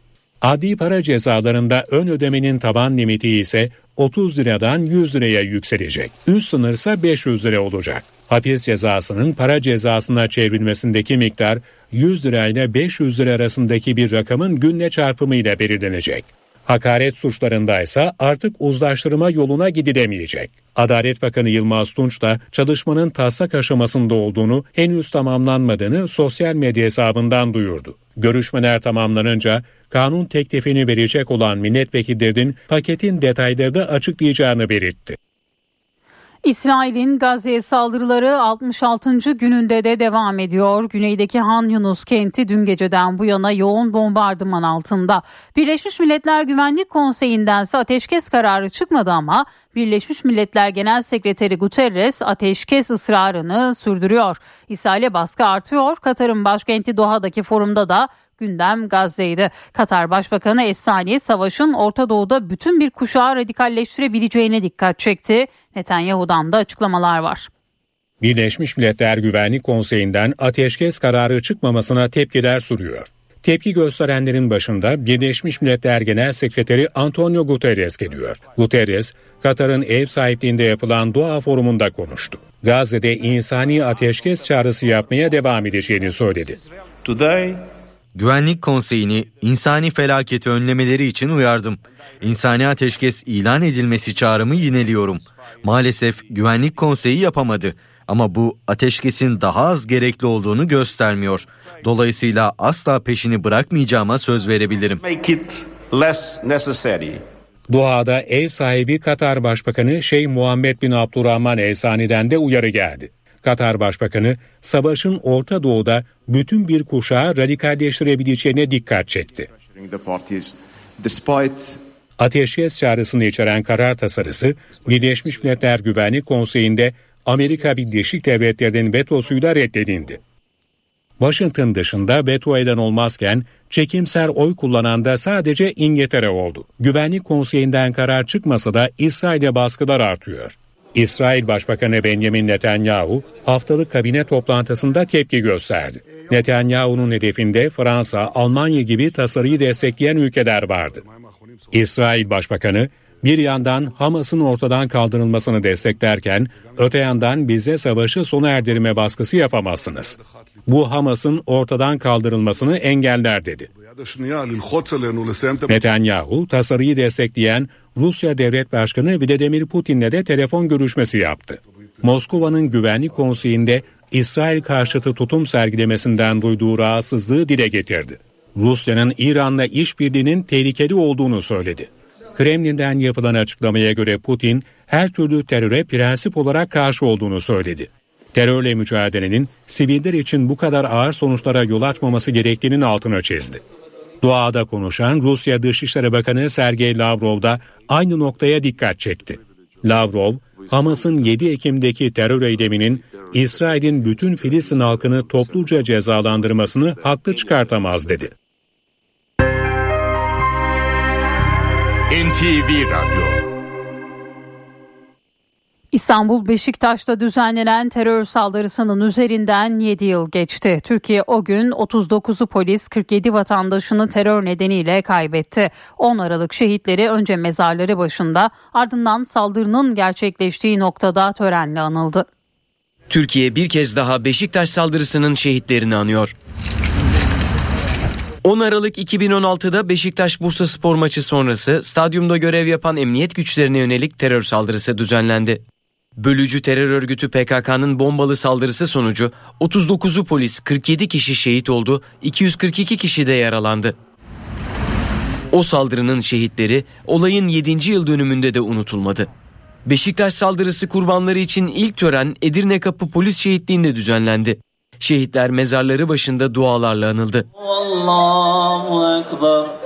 Adli para cezalarında ön ödemenin taban limiti ise 30 liradan 100 liraya yükselecek. Üst sınırsa 500 lira olacak. Hapis cezasının para cezasına çevrilmesindeki miktar 100 lirayla 500 lira arasındaki bir rakamın günle çarpımıyla belirlenecek. Hakaret suçlarında ise artık uzlaştırma yoluna gidilemeyecek. Adalet Bakanı Yılmaz Tunç da çalışmanın taslak aşamasında olduğunu henüz tamamlanmadığını sosyal medya hesabından duyurdu. Görüşmeler tamamlanınca kanun teklifini verecek olan milletvekillerinin paketin detayları da açıklayacağını belirtti. İsrail'in Gazze'ye saldırıları 66. gününde de devam ediyor. Güneydeki Han Yunus kenti dün geceden bu yana yoğun bombardıman altında. Birleşmiş Milletler Güvenlik Konseyi'ndense ateşkes kararı çıkmadı ama Birleşmiş Milletler Genel Sekreteri Guterres ateşkes ısrarını sürdürüyor. İsrail'e baskı artıyor. Katar'ın başkenti Doha'daki forumda da gündem Gazze'ydi. Katar Başbakanı Esani savaşın Orta Doğu'da bütün bir kuşağı radikalleştirebileceğine dikkat çekti. Netanyahu'dan da açıklamalar var. Birleşmiş Milletler Güvenlik Konseyi'nden ateşkes kararı çıkmamasına tepkiler sürüyor. Tepki gösterenlerin başında Birleşmiş Milletler Genel Sekreteri Antonio Guterres geliyor. Guterres, Katar'ın ev sahipliğinde yapılan Doğa Forumu'nda konuştu. Gazze'de insani ateşkes çağrısı yapmaya devam edeceğini söyledi. Today Güvenlik Konseyi'ni insani felaketi önlemeleri için uyardım. İnsani ateşkes ilan edilmesi çağrımı yineliyorum. Maalesef Güvenlik Konseyi yapamadı. Ama bu ateşkesin daha az gerekli olduğunu göstermiyor. Dolayısıyla asla peşini bırakmayacağıma söz verebilirim. Make it less necessary. Doğada ev sahibi Katar Başbakanı Şeyh Muhammed bin Abdurrahman El Sani'den de uyarı geldi. Katar Başbakanı savaşın Orta Doğu'da bütün bir kuşağı radikalleştirebileceğine dikkat çekti. Ateşkes çağrısını içeren karar tasarısı Birleşmiş Milletler Güvenlik Konseyi'nde Amerika Birleşik Devletleri'nin vetosuyla reddedildi. Washington dışında veto eden olmazken çekimser oy kullanan da sadece İngiltere oldu. Güvenlik Konseyi'nden karar çıkmasa da İsrail'e baskılar artıyor. İsrail Başbakanı Benjamin Netanyahu haftalık kabine toplantısında tepki gösterdi. Netanyahu'nun hedefinde Fransa, Almanya gibi tasarıyı destekleyen ülkeler vardı. İsrail Başbakanı bir yandan Hamas'ın ortadan kaldırılmasını desteklerken öte yandan bize savaşı sona erdirme baskısı yapamazsınız. Bu Hamas'ın ortadan kaldırılmasını engeller dedi. Netanyahu tasarıyı destekleyen Rusya Devlet Başkanı Vladimir Putin'le de telefon görüşmesi yaptı. Moskova'nın Güvenlik Konseyi'nde İsrail karşıtı tutum sergilemesinden duyduğu rahatsızlığı dile getirdi. Rusya'nın İran'la işbirliğinin tehlikeli olduğunu söyledi. Kremlin'den yapılan açıklamaya göre Putin her türlü teröre prensip olarak karşı olduğunu söyledi. Terörle mücadelenin siviller için bu kadar ağır sonuçlara yol açmaması gerektiğinin altına çizdi. Doğada konuşan Rusya Dışişleri Bakanı Sergey Lavrov da aynı noktaya dikkat çekti. Lavrov, Hamas'ın 7 Ekim'deki terör eyleminin İsrail'in bütün Filistin halkını topluca cezalandırmasını haklı çıkartamaz dedi. NTV Radyo İstanbul Beşiktaş'ta düzenlenen terör saldırısının üzerinden 7 yıl geçti. Türkiye o gün 39'u polis 47 vatandaşını terör nedeniyle kaybetti. 10 Aralık şehitleri önce mezarları başında ardından saldırının gerçekleştiği noktada törenle anıldı. Türkiye bir kez daha Beşiktaş saldırısının şehitlerini anıyor. 10 Aralık 2016'da Beşiktaş Bursa Spor maçı sonrası stadyumda görev yapan emniyet güçlerine yönelik terör saldırısı düzenlendi. Bölücü terör örgütü PKK'nın bombalı saldırısı sonucu 39'u polis 47 kişi şehit oldu, 242 kişi de yaralandı. O saldırının şehitleri olayın 7. yıl dönümünde de unutulmadı. Beşiktaş saldırısı kurbanları için ilk tören Edirne Kapı Polis Şehitliği'nde düzenlendi. Şehitler mezarları başında dualarla anıldı. Allahu Ekber.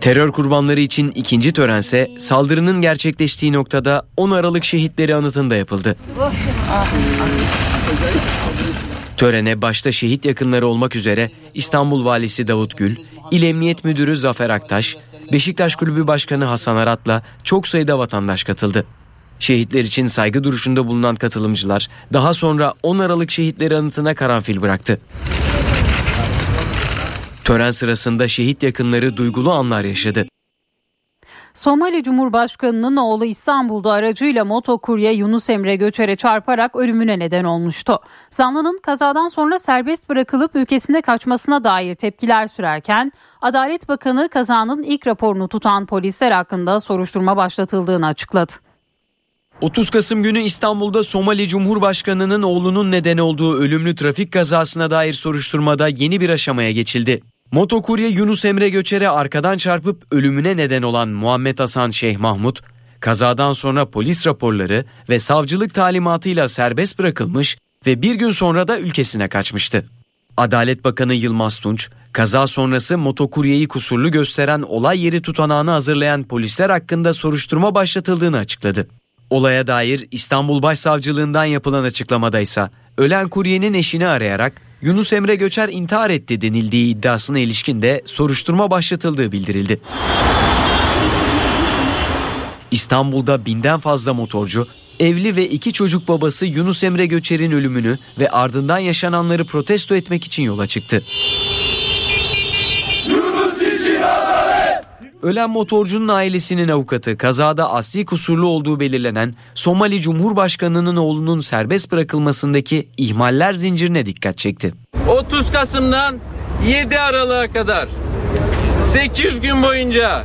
Terör kurbanları için ikinci törense saldırının gerçekleştiği noktada 10 Aralık şehitleri anıtında yapıldı. Törene başta şehit yakınları olmak üzere İstanbul Valisi Davut Gül, İl Emniyet Müdürü Zafer Aktaş, Beşiktaş Kulübü Başkanı Hasan Arat'la çok sayıda vatandaş katıldı. Şehitler için saygı duruşunda bulunan katılımcılar daha sonra 10 Aralık şehitleri anıtına karanfil bıraktı. Tören sırasında şehit yakınları duygulu anlar yaşadı. Somali Cumhurbaşkanı'nın oğlu İstanbul'da aracıyla motokurye Yunus Emre Göçer'e çarparak ölümüne neden olmuştu. Zanlının kazadan sonra serbest bırakılıp ülkesine kaçmasına dair tepkiler sürerken Adalet Bakanı kazanın ilk raporunu tutan polisler hakkında soruşturma başlatıldığını açıkladı. 30 Kasım günü İstanbul'da Somali Cumhurbaşkanı'nın oğlunun neden olduğu ölümlü trafik kazasına dair soruşturmada yeni bir aşamaya geçildi. Motokurye Yunus Emre Göçer'e arkadan çarpıp ölümüne neden olan Muhammed Hasan Şeyh Mahmut, kazadan sonra polis raporları ve savcılık talimatıyla serbest bırakılmış ve bir gün sonra da ülkesine kaçmıştı. Adalet Bakanı Yılmaz Tunç, kaza sonrası motokuryeyi kusurlu gösteren olay yeri tutanağını hazırlayan polisler hakkında soruşturma başlatıldığını açıkladı. Olaya dair İstanbul Başsavcılığından yapılan açıklamada ise ölen kuryenin eşini arayarak Yunus Emre Göçer intihar etti denildiği iddiasına ilişkin de soruşturma başlatıldığı bildirildi. İstanbul'da binden fazla motorcu, evli ve iki çocuk babası Yunus Emre Göçer'in ölümünü ve ardından yaşananları protesto etmek için yola çıktı. Ölen motorcunun ailesinin avukatı kazada asli kusurlu olduğu belirlenen Somali Cumhurbaşkanı'nın oğlunun serbest bırakılmasındaki ihmaller zincirine dikkat çekti. 30 Kasım'dan 7 Aralık'a kadar 800 gün boyunca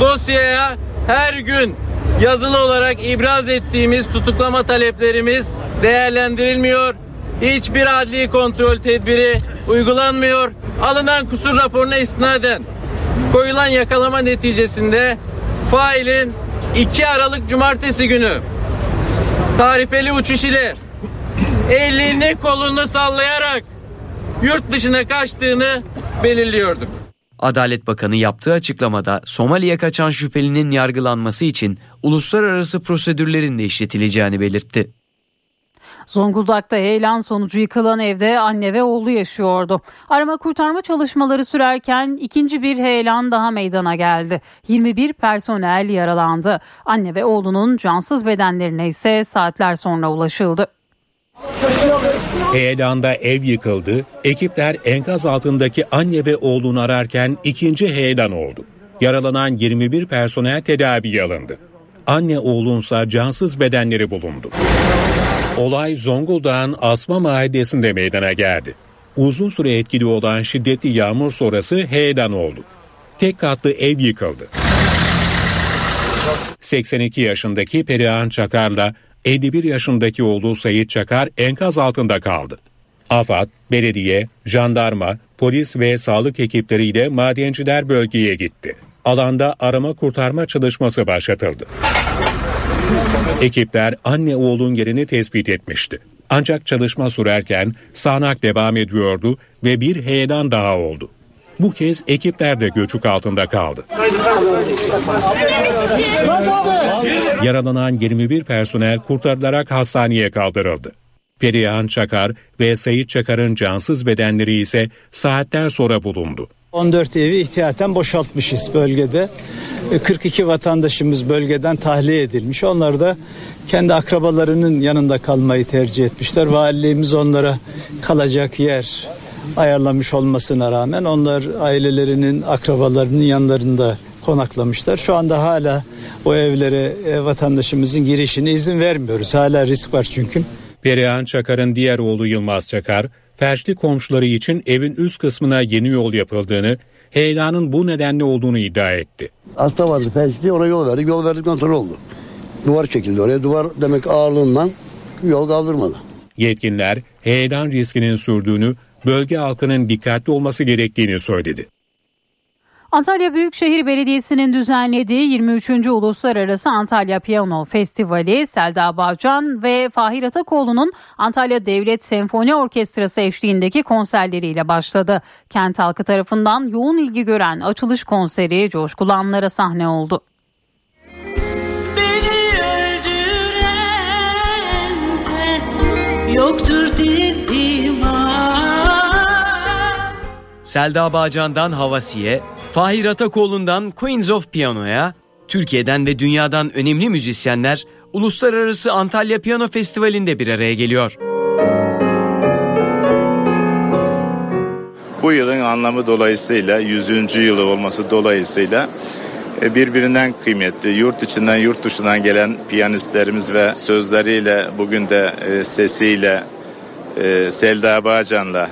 dosyaya her gün yazılı olarak ibraz ettiğimiz tutuklama taleplerimiz değerlendirilmiyor. Hiçbir adli kontrol tedbiri uygulanmıyor. Alınan kusur raporuna istinaden koyulan yakalama neticesinde failin 2 Aralık Cumartesi günü tarifeli uçuş ile elini kolunu sallayarak yurt dışına kaçtığını belirliyorduk. Adalet Bakanı yaptığı açıklamada Somali'ye kaçan şüphelinin yargılanması için uluslararası prosedürlerin de işletileceğini belirtti. Zonguldak'ta heyelan sonucu yıkılan evde anne ve oğlu yaşıyordu. Arama kurtarma çalışmaları sürerken ikinci bir heyelan daha meydana geldi. 21 personel yaralandı. Anne ve oğlunun cansız bedenlerine ise saatler sonra ulaşıldı. Heyelanda ev yıkıldı. Ekipler enkaz altındaki anne ve oğlunu ararken ikinci heyelan oldu. Yaralanan 21 personel tedaviye alındı. Anne oğlunsa cansız bedenleri bulundu. Olay Zonguldak'ın Asma Mahallesi'nde meydana geldi. Uzun süre etkili olan şiddetli yağmur sonrası heyelan oldu. Tek katlı ev yıkıldı. 82 yaşındaki Perihan Çakar'la 51 yaşındaki oğlu Sayit Çakar enkaz altında kaldı. AFAD, belediye, jandarma, polis ve sağlık ekipleriyle madenciler bölgeye gitti. Alanda arama kurtarma çalışması başlatıldı. Ekipler anne oğlun yerini tespit etmişti. Ancak çalışma sürerken sağanak devam ediyordu ve bir heyelan daha oldu. Bu kez ekipler de göçük altında kaldı. Yaralanan 21 personel kurtarılarak hastaneye kaldırıldı. Perihan Çakar ve Sayit Çakar'ın cansız bedenleri ise saatler sonra bulundu. 14 evi ihtiyaten boşaltmışız bölgede. 42 vatandaşımız bölgeden tahliye edilmiş. Onlar da kendi akrabalarının yanında kalmayı tercih etmişler. Valiliğimiz onlara kalacak yer ayarlamış olmasına rağmen onlar ailelerinin akrabalarının yanlarında konaklamışlar. Şu anda hala o evlere e, vatandaşımızın girişine izin vermiyoruz. Hala risk var çünkü. Perihan Çakar'ın diğer oğlu Yılmaz Çakar, felçli komşuları için evin üst kısmına yeni yol yapıldığını, heyelanın bu nedenle olduğunu iddia etti. Hasta vardı felçli ona yol verdik. Yol verdikten sonra oldu. Duvar çekildi oraya. Duvar demek ağırlığından yol kaldırmadı. Yetkililer heyelan riskinin sürdüğünü, bölge halkının dikkatli olması gerektiğini söyledi. Antalya Büyükşehir Belediyesi'nin düzenlediği 23. Uluslararası Antalya Piyano Festivali Selda Bağcan ve Fahir Atakoğlu'nun Antalya Devlet Senfoni Orkestrası eşliğindeki konserleriyle başladı. Kent halkı tarafından yoğun ilgi gören açılış konseri coşkulu anlara sahne oldu. Yoktur Selda Bağcan'dan Havasiye, Fahir Atakoğlu'ndan Queens of Piano'ya, Türkiye'den ve dünyadan önemli müzisyenler Uluslararası Antalya Piyano Festivali'nde bir araya geliyor. Bu yılın anlamı dolayısıyla 100. yılı olması dolayısıyla e, birbirinden kıymetli yurt içinden yurt dışından gelen piyanistlerimiz ve sözleriyle bugün de e, sesiyle e, Selda Bağcan'la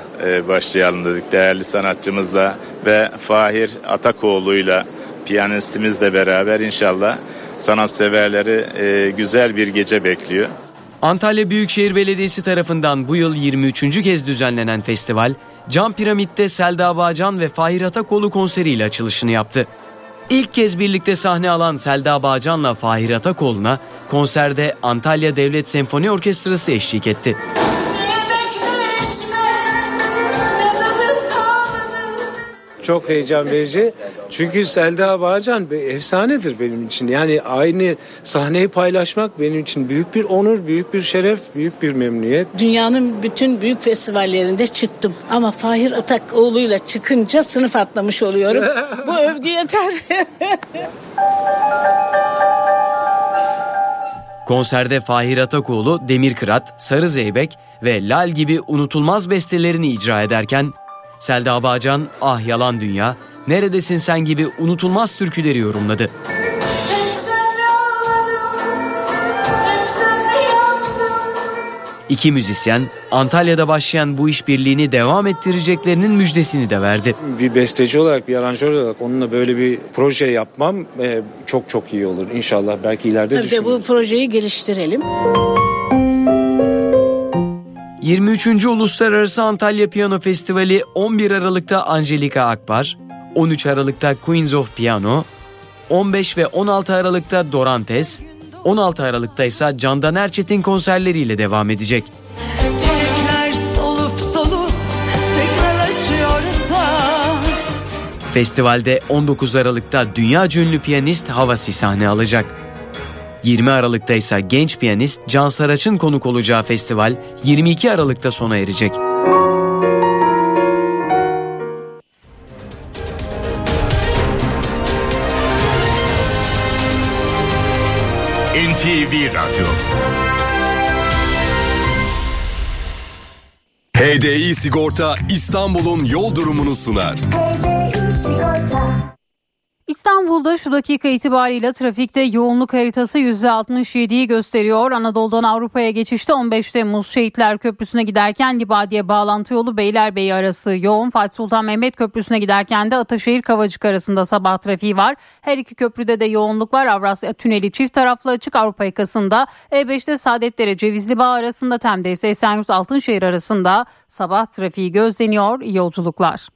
başlayalım dedik değerli sanatçımızla ve Fahir Atakoğlu'yla piyanistimizle beraber inşallah sanatseverleri güzel bir gece bekliyor. Antalya Büyükşehir Belediyesi tarafından bu yıl 23. kez düzenlenen festival, Cam Piramit'te Selda Bağcan ve Fahir Atakoğlu konseriyle açılışını yaptı. İlk kez birlikte sahne alan Selda Bağcan'la Fahir Atakoğlu'na konserde Antalya Devlet Senfoni Orkestrası eşlik etti. Çok heyecan verici. Çünkü Selda Bağcan bir efsanedir benim için. Yani aynı sahneyi paylaşmak benim için büyük bir onur, büyük bir şeref, büyük bir memnuniyet. Dünyanın bütün büyük festivallerinde çıktım. Ama Fahir Atakoğlu'yla çıkınca sınıf atlamış oluyorum. Bu övgü yeter. Konserde Fahir Atakoğlu, Demir Kırat, Sarı Zeybek ve Lal gibi unutulmaz bestelerini icra ederken Selda Bağcan Ah Yalan Dünya, Neredesin sen gibi unutulmaz türküleri yorumladı. İki müzisyen Antalya'da başlayan bu işbirliğini devam ettireceklerinin müjdesini de verdi. Bir besteci olarak, bir aranjör olarak onunla böyle bir proje yapmam e, çok çok iyi olur. İnşallah belki ileride Tabii de düşünürüz. bu projeyi geliştirelim. 23. Uluslararası Antalya Piyano Festivali 11 Aralık'ta Angelika Akbar, 13 Aralık'ta Queens of Piano, 15 ve 16 Aralık'ta Dorantes, 16 Aralık'ta ise Candan Erçetin konserleriyle devam edecek. Solup solup Festivalde 19 Aralık'ta dünya ünlü piyanist Havasi sahne alacak. 20 Aralık'ta ise genç piyanist Can Saraç'ın konuk olacağı festival 22 Aralık'ta sona erecek. NTV Radyo HDI Sigorta İstanbul'un yol durumunu sunar. İstanbul'da şu dakika itibariyle trafikte yoğunluk haritası %67'yi gösteriyor. Anadolu'dan Avrupa'ya geçişte 15 Temmuz Şehitler Köprüsü'ne giderken Libadiye bağlantı yolu Beylerbeyi arası yoğun. Fatih Sultan Mehmet Köprüsü'ne giderken de Ataşehir Kavacık arasında sabah trafiği var. Her iki köprüde de yoğunluk var. Avrasya Tüneli çift taraflı açık Avrupa yakasında. E5'te Saadetlere Cevizli Bağ arasında Tem'de ise Esenyurt Altınşehir arasında sabah trafiği gözleniyor. İyi yolculuklar.